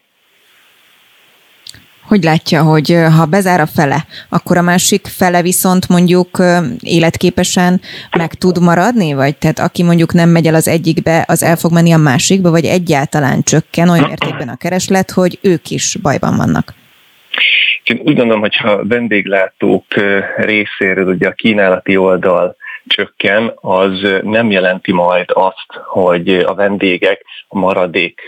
Hogy látja, hogy ha bezár a fele, akkor a másik fele viszont mondjuk életképesen meg tud maradni? Vagy tehát aki mondjuk nem megy el az egyikbe, az el fog menni a másikba, vagy egyáltalán csökken olyan mértékben a kereslet, hogy ők is bajban vannak? Én úgy gondolom, hogyha a vendéglátók részéről ugye a kínálati oldal csökken, az nem jelenti majd azt, hogy a vendégek a maradék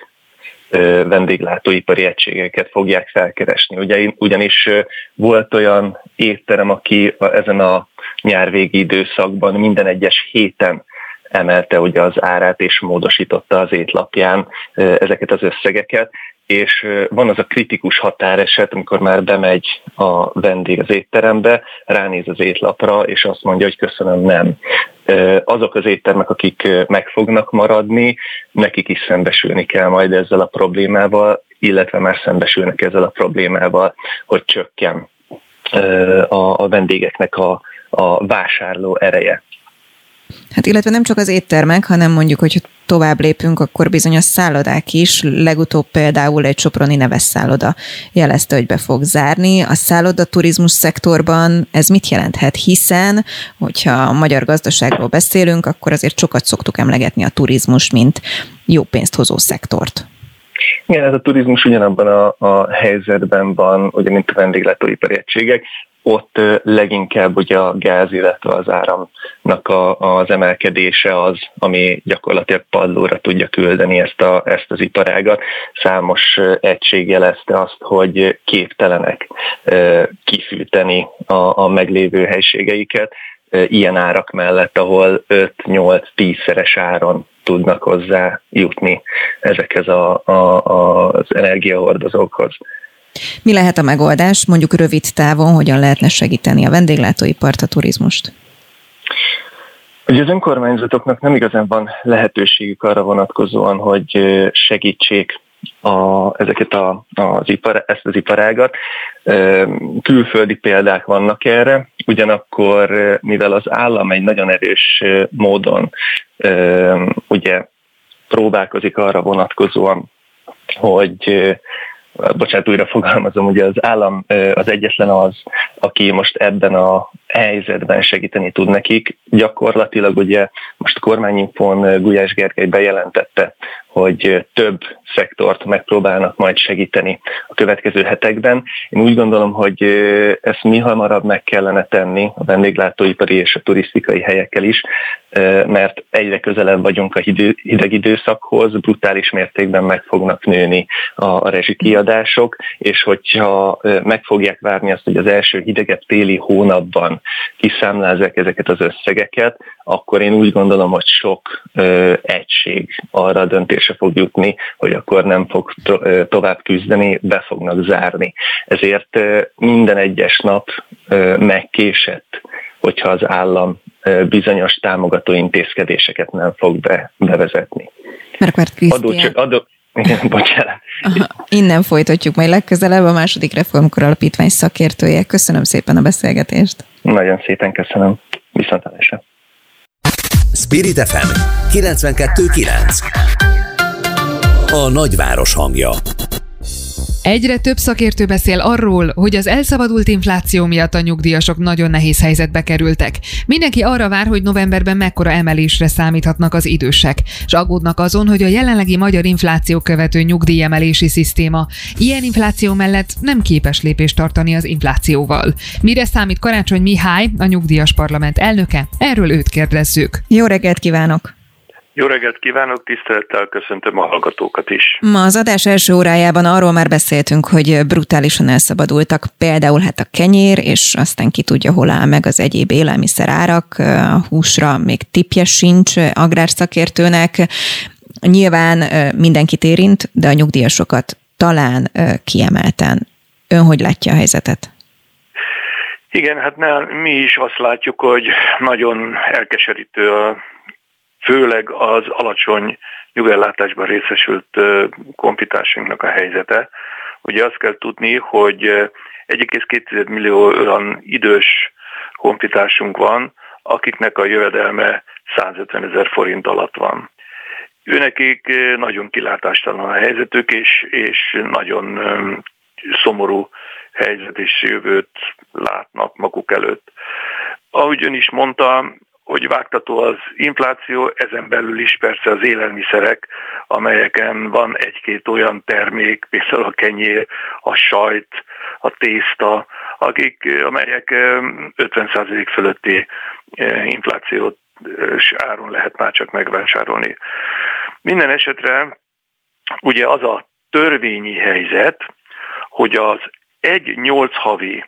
vendéglátóipari egységeket fogják felkeresni. Ugye, ugyanis volt olyan étterem, aki ezen a nyárvégi időszakban minden egyes héten emelte ugye az árát és módosította az étlapján ezeket az összegeket, és van az a kritikus határeset, amikor már bemegy a vendég az étterembe, ránéz az étlapra, és azt mondja, hogy köszönöm, nem. Azok az éttermek, akik meg fognak maradni, nekik is szembesülni kell majd ezzel a problémával, illetve már szembesülnek ezzel a problémával, hogy csökken a vendégeknek a, a vásárló ereje. Hát illetve nem csak az éttermek, hanem mondjuk, hogy tovább lépünk, akkor a szállodák is, legutóbb például egy Soproni neves szálloda jelezte, hogy be fog zárni. A szálloda turizmus szektorban ez mit jelenthet? Hiszen, hogyha a magyar gazdaságról beszélünk, akkor azért sokat szoktuk emlegetni a turizmus, mint jó pénzt hozó szektort. Igen, ez a turizmus ugyanabban a, a helyzetben van, ugye, mint a vendéglátóipari egységek ott leginkább ugye a gáz, illetve az áramnak a, az emelkedése az, ami gyakorlatilag padlóra tudja küldeni ezt, a, ezt az iparágat. Számos egység jelezte azt, hogy képtelenek kifűteni a, a meglévő helységeiket, ilyen árak mellett, ahol 5-8-10 szeres áron tudnak hozzá jutni ezekhez a, a, az energiahordozókhoz. Mi lehet a megoldás, mondjuk rövid távon, hogyan lehetne segíteni a vendéglátóipart, a turizmust? Ugye az önkormányzatoknak nem igazán van lehetőségük arra vonatkozóan, hogy segítsék a, ezeket a, az ipar, ezt az iparágat. Külföldi példák vannak erre, ugyanakkor mivel az állam egy nagyon erős módon ugye próbálkozik arra vonatkozóan, hogy bocsánat, újra fogalmazom, ugye az állam az egyetlen az, aki most ebben a helyzetben segíteni tud nekik. Gyakorlatilag ugye most kormányinfon Gulyás Gergely bejelentette, hogy több szektort megpróbálnak majd segíteni a következő hetekben. Én úgy gondolom, hogy ezt mi hamarabb meg kellene tenni a vendéglátóipari és a turisztikai helyekkel is, mert egyre közelebb vagyunk a hideg időszakhoz, brutális mértékben meg fognak nőni a rezsikiadások, és hogyha meg fogják várni azt, hogy az első hidegebb téli hónapban kiszámlázzák ezeket az összegeket, akkor én úgy gondolom, hogy sok egység arra a döntése fog jutni, hogy akkor nem fog tovább küzdeni, be fognak zárni. Ezért minden egyes nap megkésett, hogyha az állam bizonyos támogató intézkedéseket nem fog be, bevezetni. Markvart Krisztián. Adó, bocsánat. Aha, innen folytatjuk majd legközelebb a második reformkor alapítvány szakértője. Köszönöm szépen a beszélgetést. Nagyon szépen köszönöm. Viszontlátásra. Spirit FM 92.9 A nagyváros hangja Egyre több szakértő beszél arról, hogy az elszabadult infláció miatt a nyugdíjasok nagyon nehéz helyzetbe kerültek. Mindenki arra vár, hogy novemberben mekkora emelésre számíthatnak az idősek, és aggódnak azon, hogy a jelenlegi magyar infláció követő nyugdíjemelési szisztéma ilyen infláció mellett nem képes lépést tartani az inflációval. Mire számít Karácsony Mihály, a nyugdíjas parlament elnöke? Erről őt kérdezzük. Jó reggelt kívánok! Jó reggelt kívánok, tisztelettel köszöntöm a hallgatókat is. Ma az adás első órájában arról már beszéltünk, hogy brutálisan elszabadultak például hát a kenyér, és aztán ki tudja, hol áll meg az egyéb élelmiszer árak, a húsra még tipje sincs agrárszakértőnek. Nyilván mindenkit érint, de a nyugdíjasokat talán kiemelten. Ön hogy látja a helyzetet? Igen, hát ne, mi is azt látjuk, hogy nagyon elkeserítő a főleg az alacsony nyugellátásban részesült konfitársunknak a helyzete. Ugye azt kell tudni, hogy 1,2 millió olyan idős konfitársunk van, akiknek a jövedelme 150 ezer forint alatt van. Őnekik nagyon kilátástalan a helyzetük, és, és nagyon szomorú helyzet és jövőt látnak maguk előtt. Ahogy ön is mondta, hogy vágtató az infláció, ezen belül is persze az élelmiszerek, amelyeken van egy-két olyan termék, például a kenyér, a sajt, a tészta, akik, amelyek 50% fölötti inflációt áron lehet már csak megvásárolni. Minden esetre ugye az a törvényi helyzet, hogy az egy nyolc havi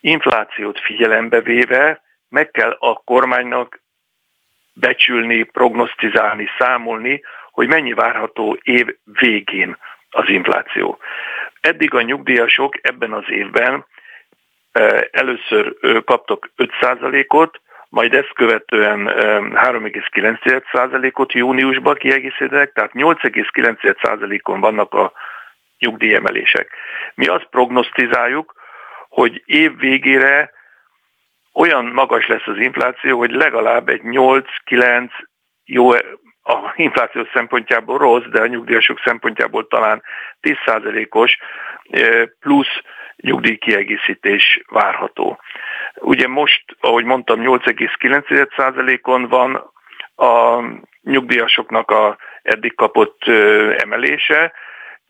inflációt figyelembe véve meg kell a kormánynak becsülni, prognosztizálni, számolni, hogy mennyi várható év végén az infláció. Eddig a nyugdíjasok ebben az évben először kaptak 5%-ot, majd ezt követően 3,9%-ot júniusban kiegészítenek, tehát 8,9%-on vannak a nyugdíjemelések. Mi azt prognosztizáljuk, hogy év végére olyan magas lesz az infláció, hogy legalább egy 8-9 jó a infláció szempontjából rossz, de a nyugdíjasok szempontjából talán 10%-os plusz nyugdíjkiegészítés várható. Ugye most, ahogy mondtam, 8,9%-on van a nyugdíjasoknak a eddig kapott emelése,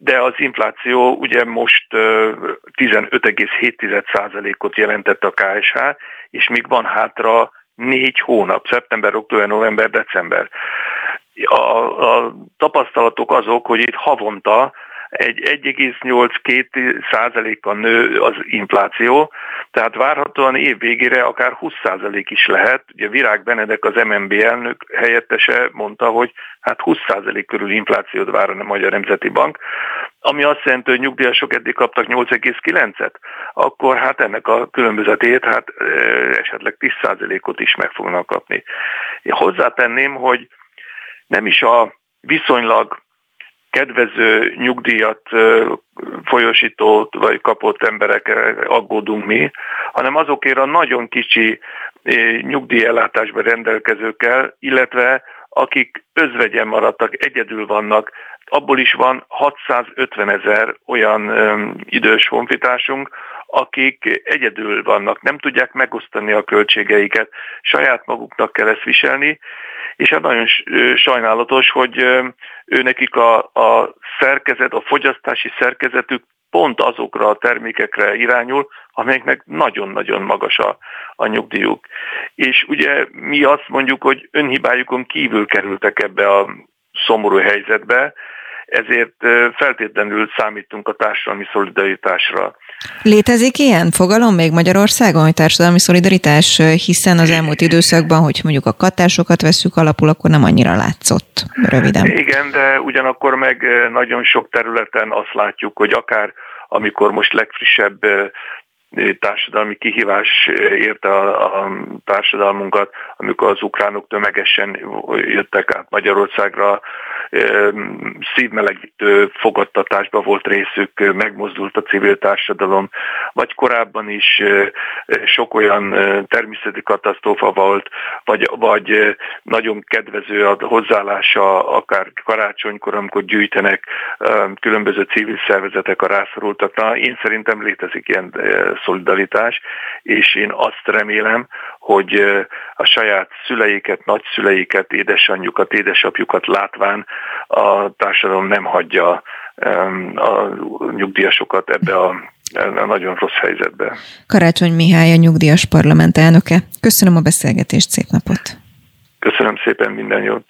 de az infláció ugye most 15,7%-ot jelentett a KSH, és még van hátra négy hónap, szeptember, október, november, december. A, a tapasztalatok azok, hogy itt havonta egy 1,8-2 százalékkal nő az infláció, tehát várhatóan év végére akár 20 százalék is lehet. Ugye Virág Benedek az MNB elnök helyettese mondta, hogy hát 20 százalék körül inflációt vár a Magyar Nemzeti Bank, ami azt jelenti, hogy nyugdíjasok eddig kaptak 8,9-et, akkor hát ennek a különbözetét hát esetleg 10 százalékot is meg fognak kapni. Én hozzátenném, hogy nem is a viszonylag kedvező nyugdíjat folyosító vagy kapott emberekre aggódunk mi, hanem azokért a nagyon kicsi nyugdíjellátásban rendelkezőkkel, illetve akik özvegyen maradtak, egyedül vannak, abból is van 650 ezer olyan öm, idős honfitársunk, akik egyedül vannak, nem tudják megosztani a költségeiket, saját maguknak kell ezt viselni, és hát nagyon sajnálatos, hogy ő nekik a, a szerkezet, a fogyasztási szerkezetük pont azokra a termékekre irányul, amelyeknek nagyon-nagyon magas a, a nyugdíjuk. És ugye mi azt mondjuk, hogy önhibájukon kívül kerültek ebbe a szomorú helyzetbe, ezért feltétlenül számítunk a társadalmi szolidaritásra. Létezik ilyen fogalom még Magyarországon, hogy társadalmi szolidaritás, hiszen az elmúlt időszakban, hogy mondjuk a katásokat veszük alapul, akkor nem annyira látszott röviden. Igen, de ugyanakkor meg nagyon sok területen azt látjuk, hogy akár amikor most legfrissebb társadalmi kihívás érte a, a társadalmunkat, amikor az ukránok tömegesen jöttek át Magyarországra, szívmelegítő fogadtatásba volt részük, megmozdult a civil társadalom, vagy korábban is sok olyan természeti katasztrófa volt, vagy, vagy nagyon kedvező a hozzáállása, akár karácsonykor, amikor gyűjtenek különböző civil szervezetek a rászorultakra. Én szerintem létezik ilyen szolidaritás, és én azt remélem, hogy a saját szüleiket, nagyszüleiket, édesanyjukat, édesapjukat látván a társadalom nem hagyja a nyugdíjasokat ebbe a a nagyon rossz helyzetbe. Karácsony Mihály a nyugdíjas parlament elnöke. Köszönöm a beszélgetést, szép napot! Köszönöm szépen, minden jót!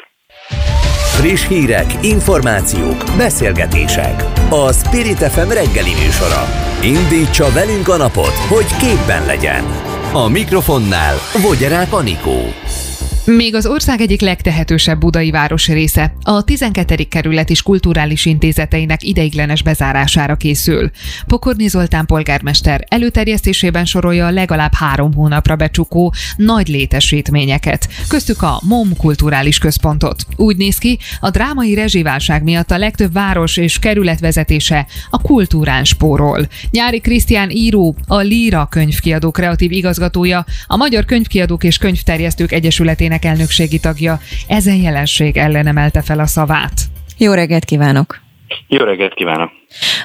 Friss hírek, információk, beszélgetések. A Spirit FM reggeli műsora. Indítsa velünk a napot, hogy képben legyen. A mikrofonnál Vogyerák Anikó. Még az ország egyik legtehetősebb budai város része, a 12. kerület is kulturális intézeteinek ideiglenes bezárására készül. Pokorni Zoltán polgármester előterjesztésében sorolja a legalább három hónapra becsukó nagy létesítményeket, köztük a MOM kulturális központot. Úgy néz ki, a drámai rezsiválság miatt a legtöbb város és kerület vezetése a kultúrán spórol. Nyári Krisztián író, a Líra könyvkiadó kreatív igazgatója, a Magyar Könyvkiadók és Könyvterjesztők Egyesületének Egyesületének elnökségi tagja ezen jelenség ellen emelte fel a szavát. Jó reggelt kívánok! Jó reggelt kívánok!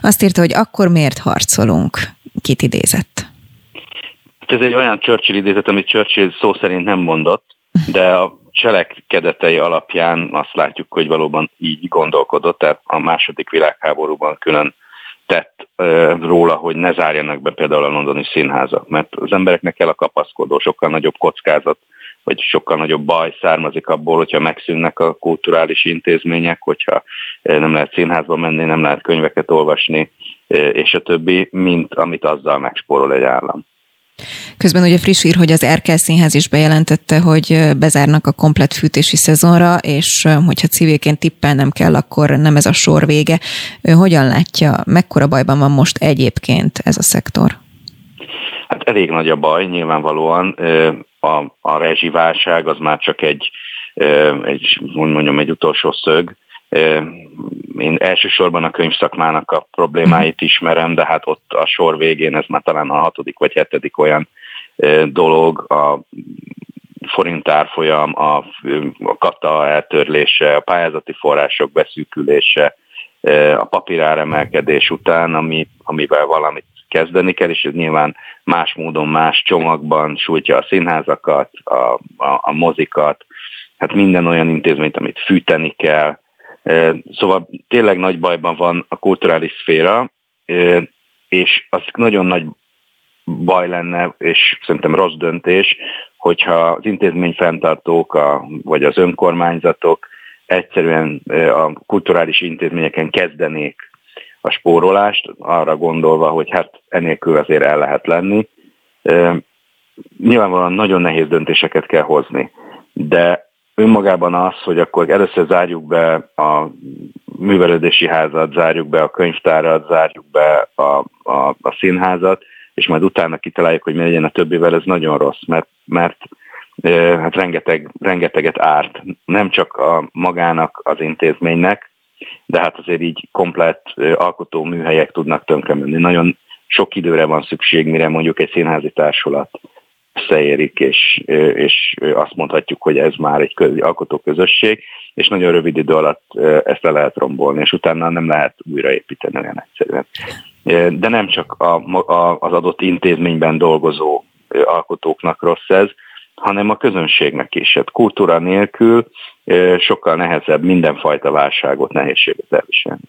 Azt írta, hogy akkor miért harcolunk? Kit idézett? Ez egy olyan Churchill idézet, amit Churchill szó szerint nem mondott, de a cselekedetei alapján azt látjuk, hogy valóban így gondolkodott, tehát a második világháborúban külön tett e, róla, hogy ne zárjanak be például a londoni színházak, mert az embereknek kell a kapaszkodó, sokkal nagyobb kockázat vagy sokkal nagyobb baj származik abból, hogyha megszűnnek a kulturális intézmények, hogyha eh, nem lehet színházba menni, nem lehet könyveket olvasni, eh, és a többi, mint amit azzal megspórol egy állam. Közben ugye friss ír, hogy az Erkel Színház is bejelentette, hogy eh, bezárnak a komplet fűtési szezonra, és hogyha civilként tippelnem kell, akkor nem ez a sor vége. Hogyan látja, mekkora bajban van most egyébként ez a szektor? Hát elég nagy a baj, nyilvánvalóan a, a rezsiválság az már csak egy, egy, mondjam, egy utolsó szög. Én elsősorban a könyvszakmának a problémáit ismerem, de hát ott a sor végén ez már talán a hatodik vagy hetedik olyan dolog, a forint árfolyam, a, a kata eltörlése, a pályázati források beszűkülése, a papíráremelkedés után, ami, amivel valamit kezdeni kell, és nyilván más módon, más csomagban sújtja a színházakat, a, a, a mozikat, hát minden olyan intézményt, amit fűteni kell. Szóval tényleg nagy bajban van a kulturális szféra, és az nagyon nagy baj lenne, és szerintem rossz döntés, hogyha az intézmény fenntartók, a, vagy az önkormányzatok egyszerűen a kulturális intézményeken kezdenék a spórolást, arra gondolva, hogy hát enélkül azért el lehet lenni. Nyilvánvalóan nagyon nehéz döntéseket kell hozni, de önmagában az, hogy akkor először zárjuk be a művelődési házat, zárjuk be a könyvtárat, zárjuk be a, a, a színházat, és majd utána kitaláljuk, hogy mi legyen a többivel, ez nagyon rossz, mert, mert hát rengeteg, rengeteget árt, nem csak a magának az intézménynek, de hát azért így komplett alkotó műhelyek tudnak tönkre menni. Nagyon sok időre van szükség, mire mondjuk egy színházi társulat összeérik, és, és azt mondhatjuk, hogy ez már egy köz, alkotóközösség, és nagyon rövid idő alatt ezt le lehet rombolni, és utána nem lehet újraépíteni olyan egyszerűen. De nem csak a, a, az adott intézményben dolgozó alkotóknak rossz ez, hanem a közönségnek is. Hát kultúra nélkül sokkal nehezebb mindenfajta válságot, nehézséget elviselni.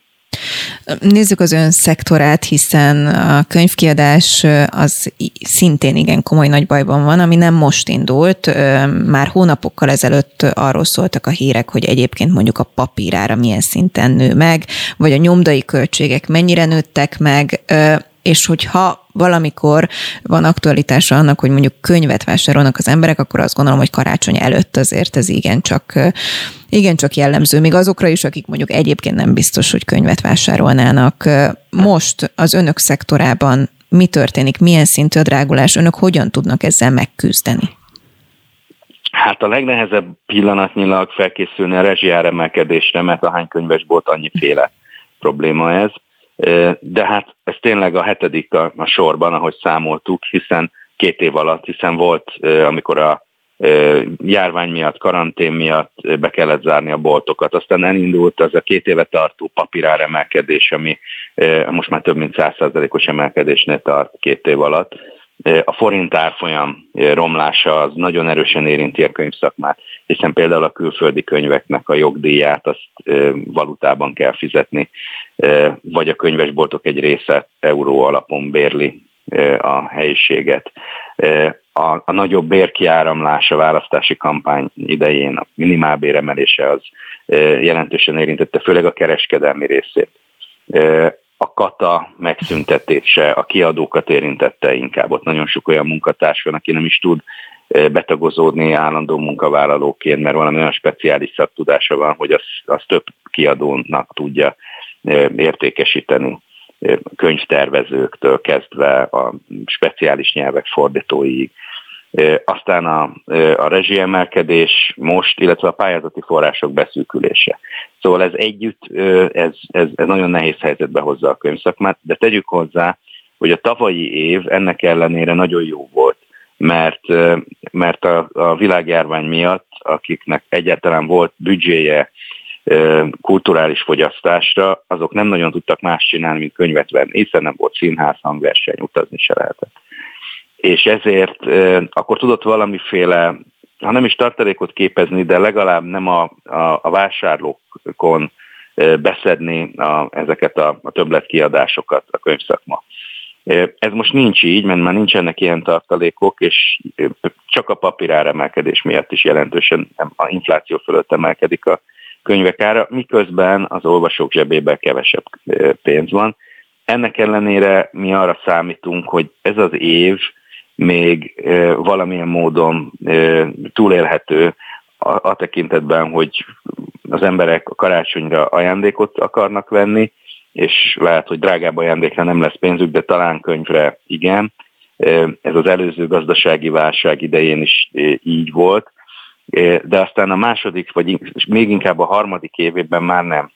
Nézzük az ön szektorát, hiszen a könyvkiadás az szintén igen komoly nagy bajban van, ami nem most indult. Már hónapokkal ezelőtt arról szóltak a hírek, hogy egyébként mondjuk a papírára milyen szinten nő meg, vagy a nyomdai költségek mennyire nőttek meg, és hogyha valamikor van aktualitása annak, hogy mondjuk könyvet vásárolnak az emberek, akkor azt gondolom, hogy karácsony előtt azért ez igencsak, igencsak jellemző, még azokra is, akik mondjuk egyébként nem biztos, hogy könyvet vásárolnának. Most az önök szektorában mi történik, milyen szintű a drágulás, önök hogyan tudnak ezzel megküzdeni? Hát a legnehezebb pillanatnyilag felkészülni a rezsiáremelkedésre, mert a hány könyvesbolt annyiféle probléma ez. De hát ez tényleg a hetedik a, a sorban, ahogy számoltuk, hiszen két év alatt, hiszen volt, amikor a járvány miatt, karantén miatt be kellett zárni a boltokat. Aztán elindult az a két éve tartó papírár emelkedés, ami most már több mint 100%-os emelkedésnél tart két év alatt. A forint árfolyam romlása az nagyon erősen érinti a könyvszakmát, hiszen például a külföldi könyveknek a jogdíját azt valutában kell fizetni, vagy a könyvesboltok egy része euró alapon bérli a helyiséget. A, a nagyobb bérkiáramlás a választási kampány idején, a minimálbér emelése az jelentősen érintette, főleg a kereskedelmi részét a kata megszüntetése a kiadókat érintette inkább. Ott nagyon sok olyan munkatárs van, aki nem is tud eh, betagozódni állandó munkavállalóként, mert valami olyan speciális szaktudása van, hogy az, az több kiadónak tudja eh, értékesíteni eh, könyvtervezőktől kezdve a speciális nyelvek fordítóig, aztán a, a rezsiemelkedés most, illetve a pályázati források beszűkülése. Szóval ez együtt, ez, ez, ez nagyon nehéz helyzetbe hozza a könyvszakmát, de tegyük hozzá, hogy a tavalyi év ennek ellenére nagyon jó volt, mert, mert a, a világjárvány miatt, akiknek egyáltalán volt büdzséje kulturális fogyasztásra, azok nem nagyon tudtak más csinálni, mint könyvet venni, hiszen nem volt színház, hangverseny, utazni se lehetett és ezért akkor tudott valamiféle, ha nem is tartalékot képezni, de legalább nem a, a, a vásárlókon beszedni a, ezeket a, a többletkiadásokat a könyvszakma. Ez most nincs így, mert már nincsenek ilyen tartalékok, és csak a papírár emelkedés miatt is jelentősen a infláció fölött emelkedik a könyvek ára, miközben az olvasók zsebében kevesebb pénz van. Ennek ellenére mi arra számítunk, hogy ez az év még valamilyen módon túlélhető a, tekintetben, hogy az emberek a karácsonyra ajándékot akarnak venni, és lehet, hogy drágább ajándékra nem lesz pénzük, de talán könyvre igen. Ez az előző gazdasági válság idején is így volt, de aztán a második, vagy még inkább a harmadik évében már nem.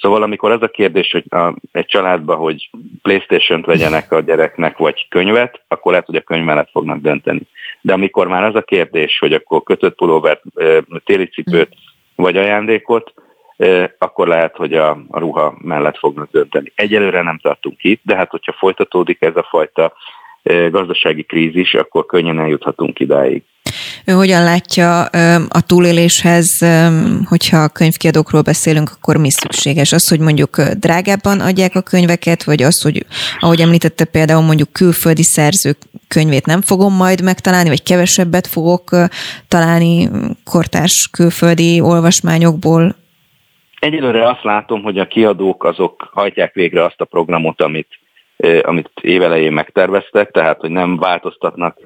Szóval amikor az a kérdés, hogy a, egy családban, hogy Playstation-t vegyenek a gyereknek, vagy könyvet, akkor lehet, hogy a könyv mellett fognak dönteni. De amikor már az a kérdés, hogy akkor kötött pulóvert, téli cipőt, vagy ajándékot, akkor lehet, hogy a, a ruha mellett fognak dönteni. Egyelőre nem tartunk itt, de hát hogyha folytatódik ez a fajta gazdasági krízis, akkor könnyen eljuthatunk idáig. Ő hogyan látja a túléléshez, hogyha a könyvkiadókról beszélünk, akkor mi szükséges? Az, hogy mondjuk drágábban adják a könyveket, vagy az, hogy ahogy említette például mondjuk külföldi szerzők könyvét nem fogom majd megtalálni, vagy kevesebbet fogok találni kortárs külföldi olvasmányokból? Egyelőre azt látom, hogy a kiadók azok hajtják végre azt a programot, amit amit évelején megterveztek, tehát hogy nem változtatnak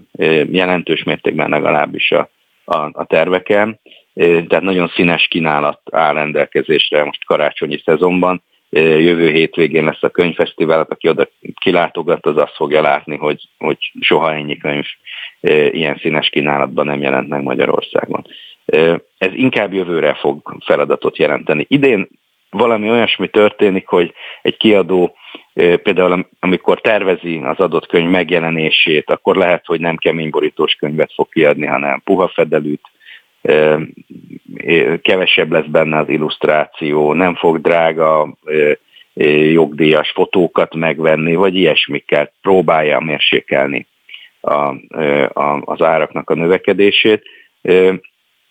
jelentős mértékben legalábbis a, a, a terveken. Tehát nagyon színes kínálat áll rendelkezésre most karácsonyi szezonban. Jövő hétvégén lesz a könyvfesztivál, aki oda kilátogat, az azt fogja látni, hogy, hogy soha ennyi könyv ilyen színes kínálatban nem jelent meg Magyarországon. Ez inkább jövőre fog feladatot jelenteni. Idén valami olyasmi történik, hogy egy kiadó Például amikor tervezi az adott könyv megjelenését, akkor lehet, hogy nem keményborítós könyvet fog kiadni, hanem puha fedelűt, kevesebb lesz benne az illusztráció, nem fog drága jogdíjas fotókat megvenni, vagy ilyesmikkel próbálja mérsékelni a, a, az áraknak a növekedését.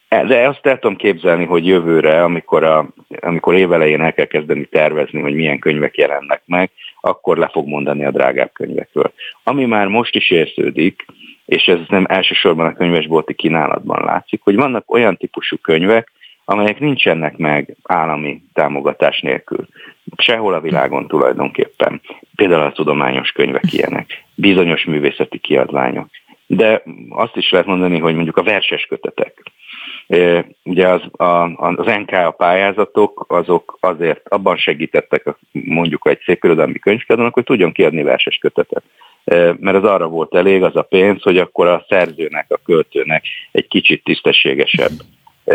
De azt el tudom képzelni, hogy jövőre, amikor, a, amikor évelején el kell kezdeni tervezni, hogy milyen könyvek jelennek meg, akkor le fog mondani a drágább könyvekről. Ami már most is érződik, és ez nem elsősorban a könyvesbolti kínálatban látszik, hogy vannak olyan típusú könyvek, amelyek nincsenek meg állami támogatás nélkül. Sehol a világon tulajdonképpen. Például a tudományos könyvek ilyenek, bizonyos művészeti kiadványok. De azt is lehet mondani, hogy mondjuk a verses kötetek. Ugye az, a, az NK pályázatok azok azért abban segítettek mondjuk egy szép irodalmi könyvkiadónak, hogy tudjon kiadni verses kötetet. Mert az arra volt elég az a pénz, hogy akkor a szerzőnek, a költőnek egy kicsit tisztességesebb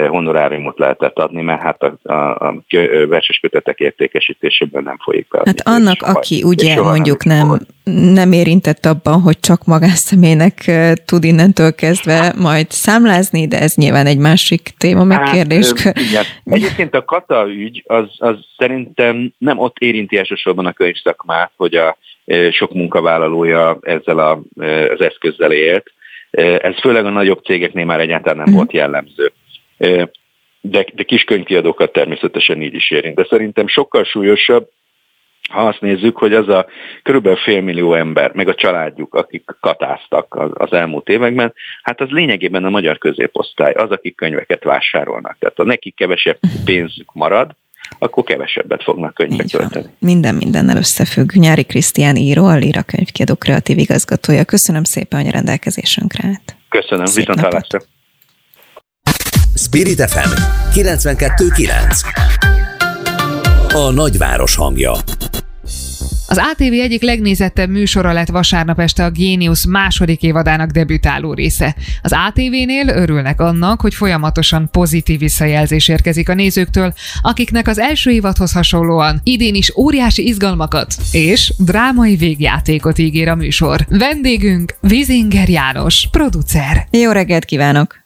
honoráriumot lehetett adni, mert hát a, a, a verses kötetek értékesítésében nem folyik be. Hát annak, soha, aki ugye mondjuk nem, nem, nem érintett abban, hogy csak magánszemélynek tud innentől kezdve majd számlázni, de ez nyilván egy másik téma megkérdés. Hát, igen. Egyébként a kata ügy az, az szerintem nem ott érinti elsősorban a könyvszakmát, hogy a sok munkavállalója ezzel a, az eszközzel élt. Ez főleg a nagyobb cégeknél már egyáltalán nem uh-huh. volt jellemző de, de kiskönyvkiadókat természetesen így is érint. De szerintem sokkal súlyosabb, ha azt nézzük, hogy az a körülbelül félmillió ember, meg a családjuk, akik katáztak az, elmúlt években, hát az lényegében a magyar középosztály, az, akik könyveket vásárolnak. Tehát ha nekik kevesebb pénzük marad, akkor kevesebbet fognak könyvbe költeni. Minden mindennel összefügg. Nyári Krisztián író, a Lira könyvkiadó kreatív igazgatója. Köszönöm szépen, hogy a rendelkezésünkre állt. Köszönöm, Szép viszont. Spirit FM 92.9 A nagyváros hangja az ATV egyik legnézettebb műsora lett vasárnap este a Génius második évadának debütáló része. Az ATV-nél örülnek annak, hogy folyamatosan pozitív visszajelzés érkezik a nézőktől, akiknek az első évadhoz hasonlóan idén is óriási izgalmakat és drámai végjátékot ígér a műsor. Vendégünk Vizinger János, producer. Jó reggelt kívánok!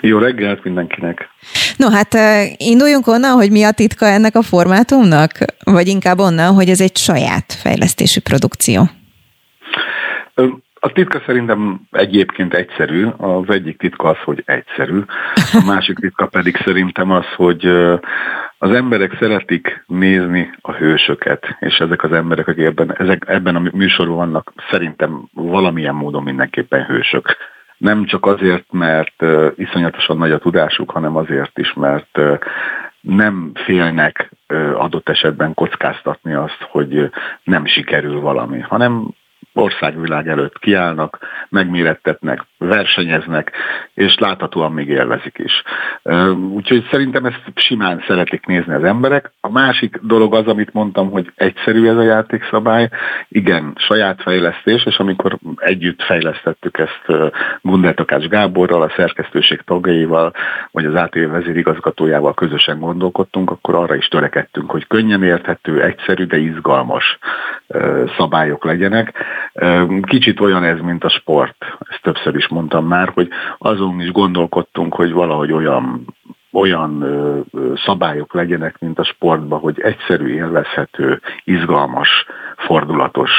Jó reggelt mindenkinek! No hát induljunk onnan, hogy mi a titka ennek a formátumnak, vagy inkább onnan, hogy ez egy saját fejlesztésű produkció. A titka szerintem egyébként egyszerű. Az egyik titka az, hogy egyszerű. A másik titka pedig szerintem az, hogy az emberek szeretik nézni a hősöket, és ezek az emberek, akik ebben, ezek, ebben a műsorban vannak, szerintem valamilyen módon mindenképpen hősök nem csak azért, mert iszonyatosan nagy a tudásuk, hanem azért is, mert nem félnek adott esetben kockáztatni azt, hogy nem sikerül valami, hanem országvilág előtt kiállnak, megmérettetnek, versenyeznek, és láthatóan még élvezik is. Úgyhogy szerintem ezt simán szeretik nézni az emberek. A másik dolog az, amit mondtam, hogy egyszerű ez a játékszabály, igen, saját fejlesztés, és amikor együtt fejlesztettük ezt Gunder Takács Gáborral, a szerkesztőség tagjaival, vagy az ATV vezérigazgatójával közösen gondolkodtunk, akkor arra is törekedtünk, hogy könnyen érthető, egyszerű, de izgalmas szabályok legyenek. Kicsit olyan ez, mint a sport, ezt többször is mondtam már, hogy azon is gondolkodtunk, hogy valahogy olyan olyan szabályok legyenek, mint a sportban, hogy egyszerű, élvezhető, izgalmas, fordulatos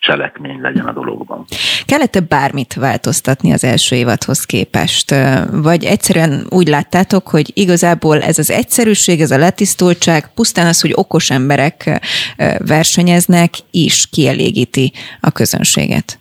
cselekmény legyen a dologban. Kellett-e bármit változtatni az első évadhoz képest? Vagy egyszerűen úgy láttátok, hogy igazából ez az egyszerűség, ez a letisztultság, pusztán az, hogy okos emberek versenyeznek, is kielégíti a közönséget?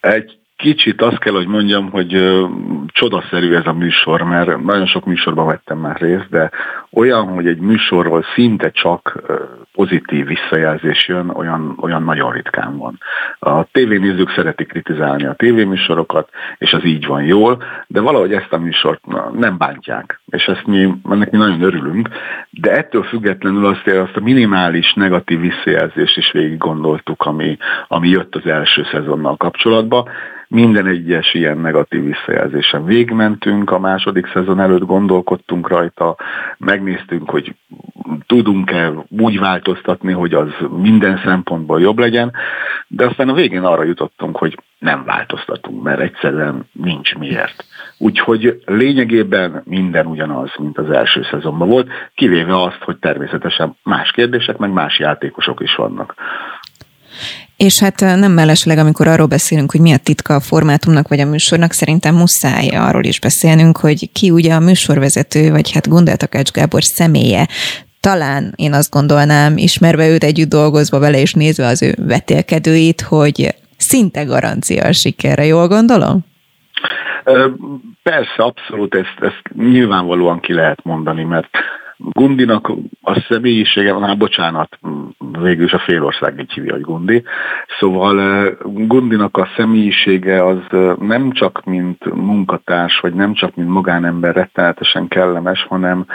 Egy kicsit azt kell, hogy mondjam, hogy ö, csodaszerű ez a műsor, mert nagyon sok műsorban vettem már részt, de olyan, hogy egy műsorról szinte csak ö, pozitív visszajelzés jön, olyan, olyan nagyon ritkán van. A tévénézők szeretik kritizálni a tévéműsorokat, és az így van jól, de valahogy ezt a műsort nem bántják, és ezt mi, ennek mi nagyon örülünk, de ettől függetlenül azt, azt a minimális negatív visszajelzést is végig gondoltuk, ami, ami jött az első szezonnal kapcsolatban, minden egyes ilyen negatív visszajelzésen végmentünk, a második szezon előtt gondolkodtunk rajta, megnéztünk, hogy tudunk-e úgy változtatni, hogy az minden szempontból jobb legyen, de aztán a végén arra jutottunk, hogy nem változtatunk, mert egyszerűen nincs miért. Úgyhogy lényegében minden ugyanaz, mint az első szezonban volt, kivéve azt, hogy természetesen más kérdések, meg más játékosok is vannak. És hát nem mellesleg, amikor arról beszélünk, hogy mi a titka a formátumnak vagy a műsornak, szerintem muszáj arról is beszélnünk, hogy ki ugye a műsorvezető, vagy hát Gundel Takács Gábor személye. Talán én azt gondolnám, ismerve őt együtt dolgozva vele és nézve az ő vetélkedőit, hogy szinte garancia a sikerre, jól gondolom? Persze, abszolút, ezt, ezt nyilvánvalóan ki lehet mondani, mert Gundinak a személyisége, hát bocsánat, végül is a félország így hívja, hogy Gundi. Szóval Gundinak a személyisége az nem csak mint munkatárs, vagy nem csak mint magánember rettenetesen kellemes, hanem,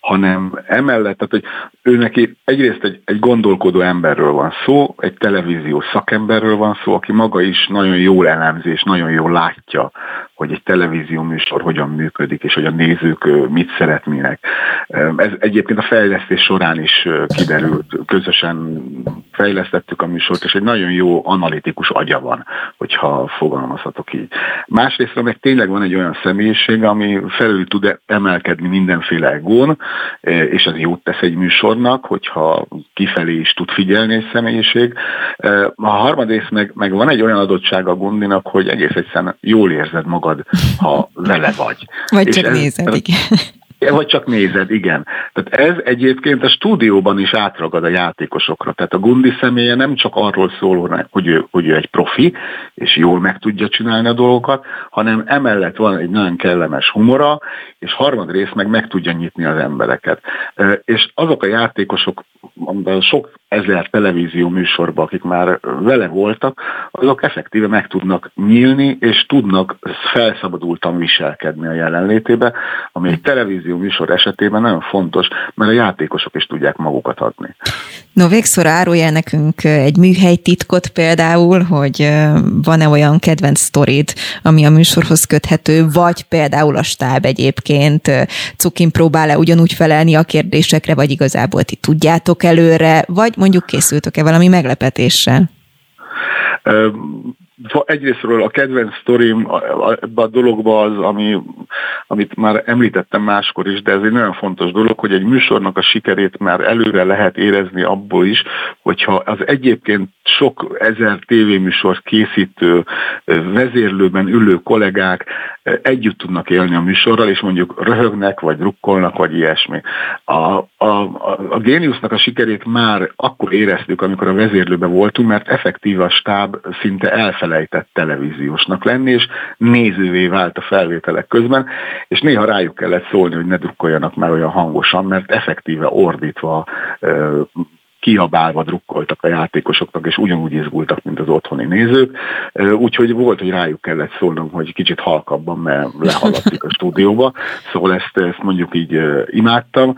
hanem emellett, tehát hogy ő neki egyrészt egy, egy gondolkodó emberről van szó, egy televíziós szakemberről van szó, aki maga is nagyon jól elemzi és nagyon jól látja, hogy egy televízió műsor hogyan működik, és hogy a nézők mit szeretnének. Ez egyébként a fejlesztés során is kiderült, közösen fejlesztettük a műsort, és egy nagyon jó analitikus agya van, hogyha fogalmazhatok így. Másrészt meg tényleg van egy olyan személyiség, ami felül tud emelkedni mindenféle egón, és ez jót tesz egy műsornak, hogyha kifelé is tud figyelni egy személyiség. A harmadrészt meg, meg van egy olyan adottság a Gundinak, hogy egész egyszerűen jól érzed magad, ha vele vagy. Vagy és csak ez, nézed, igen. Vagy csak nézed, igen. Tehát ez egyébként a stúdióban is átragad a játékosokra. Tehát a Gundi személye nem csak arról szól, hogy ő, hogy ő egy profi, és jól meg tudja csinálni a dolgokat, hanem emellett van egy nagyon kellemes humora, és harmadrészt meg meg tudja nyitni az embereket. És azok a játékosok, sok ezer televízió műsorban, akik már vele voltak, azok effektíve meg tudnak nyílni, és tudnak felszabadultan viselkedni a jelenlétébe, ami egy televízió műsor esetében nagyon fontos, mert a játékosok is tudják magukat adni. No, végszor árulja nekünk egy műhely titkot például, hogy van-e olyan kedvenc sztorid, ami a műsorhoz köthető, vagy például a stáb egyébként Cukin próbál-e ugyanúgy felelni a kérdésekre, vagy igazából ti tudjátok előre, vagy mondjuk készültök-e valami meglepetéssel? egyrésztről a kedvenc sztorim ebben a dologban az, ami, amit már említettem máskor is, de ez egy nagyon fontos dolog, hogy egy műsornak a sikerét már előre lehet érezni abból is, hogyha az egyébként sok ezer tévéműsor készítő, vezérlőben ülő kollégák együtt tudnak élni a műsorral, és mondjuk röhögnek, vagy rukkolnak, vagy ilyesmi. A, a, a, a Géniusnak a sikerét már akkor éreztük, amikor a vezérlőben voltunk, mert effektív a stáb szinte elfelejtett televíziósnak lenni, és nézővé vált a felvételek közben, és néha rájuk kellett szólni, hogy ne drukkoljanak már olyan hangosan, mert effektíve ordítva kiabálva drukkoltak a játékosoknak, és ugyanúgy izgultak, mint az otthoni nézők. Úgyhogy volt, hogy rájuk kellett szólnom, hogy kicsit halkabban, mert lehaladtik a stúdióba. Szóval ezt, ezt mondjuk így imádtam.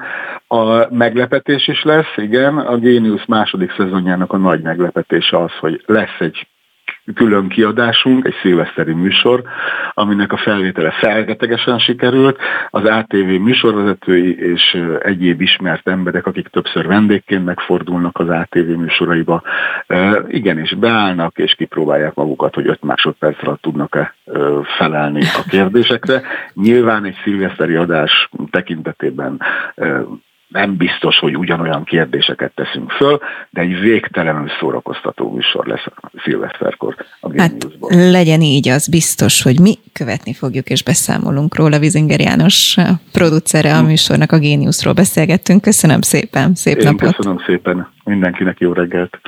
A meglepetés is lesz, igen. A Genius második szezonjának a nagy meglepetése az, hogy lesz egy külön kiadásunk, egy szilveszteri műsor, aminek a felvétele felgetegesen sikerült. Az ATV műsorvezetői és egyéb ismert emberek, akik többször vendégként megfordulnak az ATV műsoraiba, igenis beállnak és kipróbálják magukat, hogy 5 másodperc tudnak-e felelni a kérdésekre. Nyilván egy szilveszteri adás tekintetében nem biztos, hogy ugyanolyan kérdéseket teszünk föl, de egy végtelenül szórakoztató műsor lesz a szilveszterkor a hát legyen így, az biztos, hogy mi követni fogjuk és beszámolunk róla. Vizinger János producere a műsornak, a Géniusról beszélgettünk. Köszönöm szépen, szép Én napot! Köszönöm szépen, mindenkinek jó reggelt!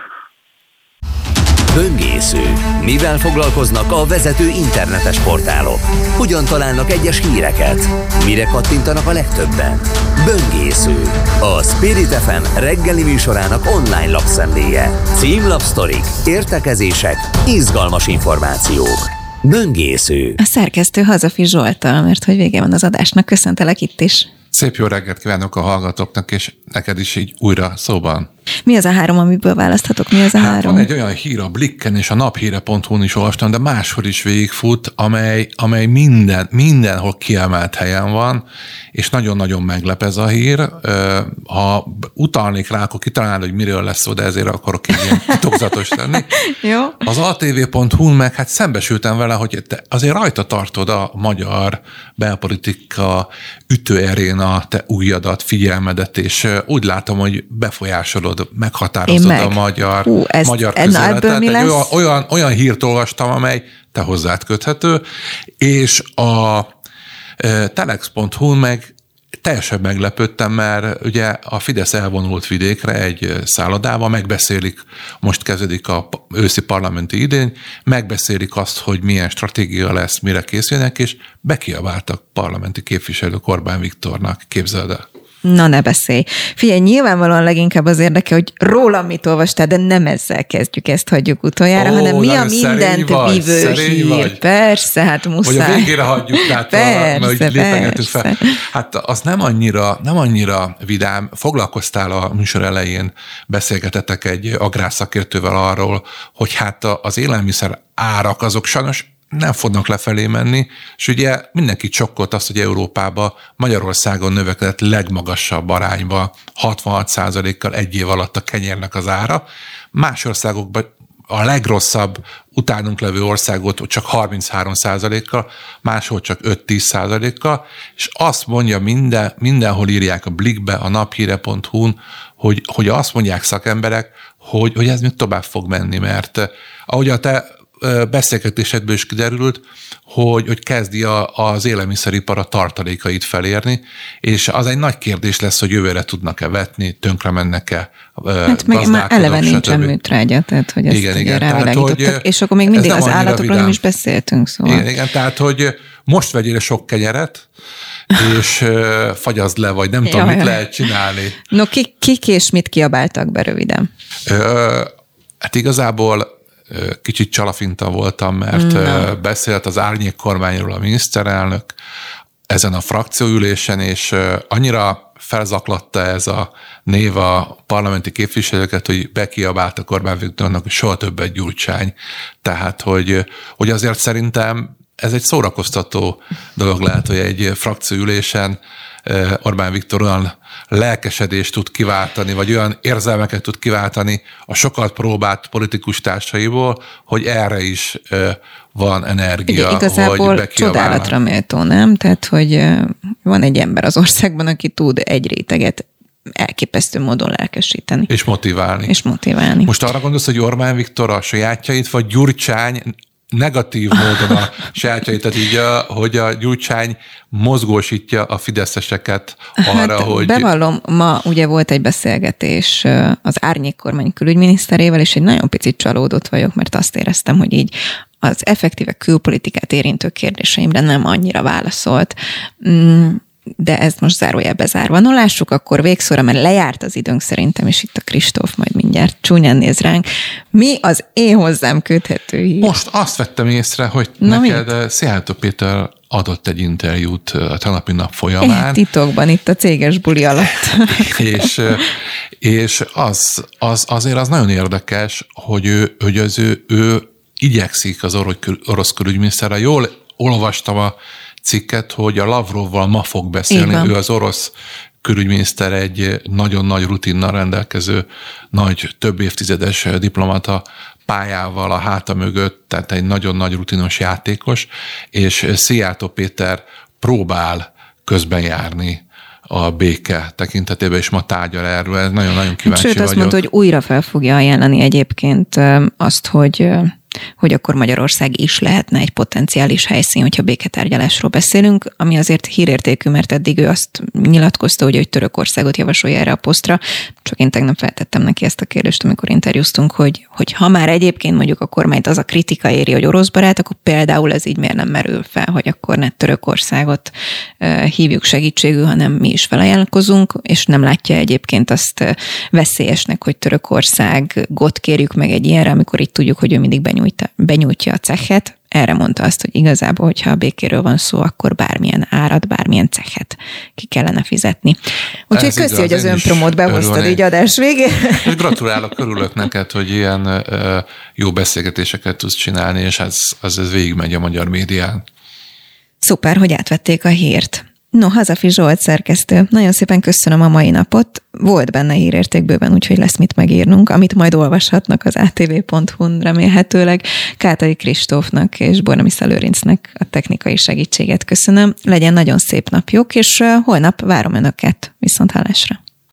Böngésző. Mivel foglalkoznak a vezető internetes portálok? Hogyan találnak egyes híreket? Mire kattintanak a legtöbben? Böngésző. A Spirit FM reggeli műsorának online lapszemléje. Címlapsztorik, értekezések, izgalmas információk. Böngésző. A szerkesztő Hazafi Zsoltal, mert hogy vége van az adásnak. Köszöntelek itt is. Szép jó reggelt kívánok a hallgatóknak, és neked is így újra szóban. Mi az a három, amiből választhatok? Mi az a hát három? Van egy olyan hír a Blikken és a naphíre.hu-n is olvastam, de máshol is végigfut, amely, amely minden, mindenhol kiemelt helyen van, és nagyon-nagyon meglep ez a hír. Ha utalnék rá, akkor kitalálnám, hogy miről lesz szó, de ezért akarok egy ilyen titokzatos lenni. Jó. Az atv.hu-n meg hát szembesültem vele, hogy te azért rajta tartod a magyar belpolitika ütőerén a te újadat, figyelmedet, és úgy látom, hogy befolyásolod, meghatározod meg. a magyar, Hú, ezt, magyar közéletet. Egy olyan, olyan, olyan hírt olvastam, amely te hozzád köthető, és a telex.hu meg teljesen meglepődtem, mert ugye a Fidesz elvonult vidékre egy szállodával, megbeszélik, most kezdődik a őszi parlamenti idény, megbeszélik azt, hogy milyen stratégia lesz, mire készülnek, és bekiabáltak parlamenti képviselők Orbán Viktornak, képzeld el. Na ne beszélj. Figyelj, nyilvánvalóan leginkább az érdeke, hogy rólam mit olvastál, de nem ezzel kezdjük, ezt hagyjuk utoljára, Ó, hanem mi a mindent vagy, vívő hír. Vagy. Persze, hát muszáj. Hogy a végére hagyjuk, tehát persze, a, mert persze. fel. Hát az nem annyira, nem annyira vidám. Foglalkoztál a műsor elején, beszélgetetek egy agrárszakértővel arról, hogy hát az élelmiszer árak azok sajnos nem fognak lefelé menni, és ugye mindenki csokkolt azt, hogy Európában Magyarországon növekedett legmagasabb arányba 66%-kal egy év alatt a kenyérnek az ára. Más országokban a legrosszabb utánunk levő országot csak 33%-kal, máshol csak 5-10%-kal, és azt mondja minden, mindenhol írják a Blikbe, a naphíre.hu-n, hogy, hogy azt mondják szakemberek, hogy, hogy ez még tovább fog menni, mert ahogy a te beszélgetésedből is kiderült, hogy, hogy kezdi a, az élelmiszeripar a tartalékait felérni, és az egy nagy kérdés lesz, hogy jövőre tudnak-e vetni, tönkre mennek-e Hát meg már eleve nincsen műtrágya, tehát hogy ezt igen, igen, tehát, hogy és akkor még mindig az állatokról nem is beszéltünk, szóval. Igen, igen, tehát hogy most vegyél sok kenyeret, és fagyazd le, vagy nem tudom, mit lehet csinálni. No, kik, kik és mit kiabáltak be röviden? Ö, hát igazából kicsit csalafinta voltam, mert no. beszélt az árnyék kormányról a miniszterelnök ezen a frakcióülésen, és annyira felzaklatta ez a név a parlamenti képviselőket, hogy bekiabált a Orbán Viktornak, hogy soha többet gyurcsány. Tehát, hogy, hogy azért szerintem ez egy szórakoztató dolog lehet, hogy egy frakcióülésen Orbán Viktor olyan lelkesedést tud kiváltani, vagy olyan érzelmeket tud kiváltani a sokat próbált politikus társaiból, hogy erre is van energia, Igen, igazából hogy csodálatra méltó, nem? Tehát, hogy van egy ember az országban, aki tud egy réteget elképesztő módon lelkesíteni. És motiválni. És motiválni. Most arra gondolsz, hogy Orbán Viktor a sajátjait, vagy Gyurcsány negatív módon a sajátjait, tehát így, a, hogy a Gyurcsány mozgósítja a fideszeseket arra, hát, hogy... Bevallom, ma ugye volt egy beszélgetés az árnyék kormány külügyminiszterével, és egy nagyon picit csalódott vagyok, mert azt éreztem, hogy így az effektíve külpolitikát érintő kérdéseimre nem annyira válaszolt. De ezt most zárójelbe zárva. No, lássuk akkor végszóra, mert lejárt az időnk szerintem, és itt a Kristóf majd mindjárt csúnyán néz ránk. Mi az én hozzám köthető hír? Most azt vettem észre, hogy Na neked mit? Szijjártó Péter adott egy interjút a tegnapi nap folyamán. É, titokban, itt a céges buli alatt. és és az, az, azért az nagyon érdekes, hogy ő, hogy az ő, ő igyekszik az orosz külügyminiszterre. Jól olvastam a cikket, hogy a Lavrovval ma fog beszélni. Ő az orosz külügyminiszter egy nagyon nagy rutinnal rendelkező, nagy több évtizedes diplomata pályával a háta mögött, tehát egy nagyon nagy rutinos játékos, és Szijjártó Péter próbál közben járni a béke tekintetében, és ma tárgyal erről. Nagyon-nagyon kíváncsi Sőt, vagyok. azt mondta, hogy újra fel fogja ajánlani egyébként azt, hogy hogy akkor Magyarország is lehetne egy potenciális helyszín, hogyha béketárgyalásról beszélünk, ami azért hírértékű, mert eddig ő azt nyilatkozta, hogy, hogy Törökországot javasolja erre a posztra, csak én tegnap feltettem neki ezt a kérdést, amikor interjúztunk, hogy, hogy ha már egyébként mondjuk a kormányt az a kritika éri, hogy orosz barát, akkor például ez így miért nem merül fel, hogy akkor ne Törökországot hívjuk segítségül, hanem mi is felajánlkozunk, és nem látja egyébként azt veszélyesnek, hogy Törökországot kérjük meg egy ilyenre, amikor itt tudjuk, hogy ő mindig benyújt, benyújtja a cechet, erre mondta azt, hogy igazából, hogyha a békéről van szó, akkor bármilyen árat, bármilyen cechet ki kellene fizetni. Úgyhogy köszi, igaz, hogy az önpromót behoztad így adás végén. És gratulálok, örülök neked, hogy ilyen jó beszélgetéseket tudsz csinálni, és ez, az ez végigmegy a magyar médián. Szuper, hogy átvették a hírt. No, Hazafi Zsolt szerkesztő, nagyon szépen köszönöm a mai napot. Volt benne hírértékbőven, úgyhogy lesz mit megírnunk, amit majd olvashatnak az atv.hu-n remélhetőleg. Kátai Kristófnak és Bornami Szelőrincnek a technikai segítséget köszönöm. Legyen nagyon szép napjuk, és holnap várom Önöket. Viszont hallásra.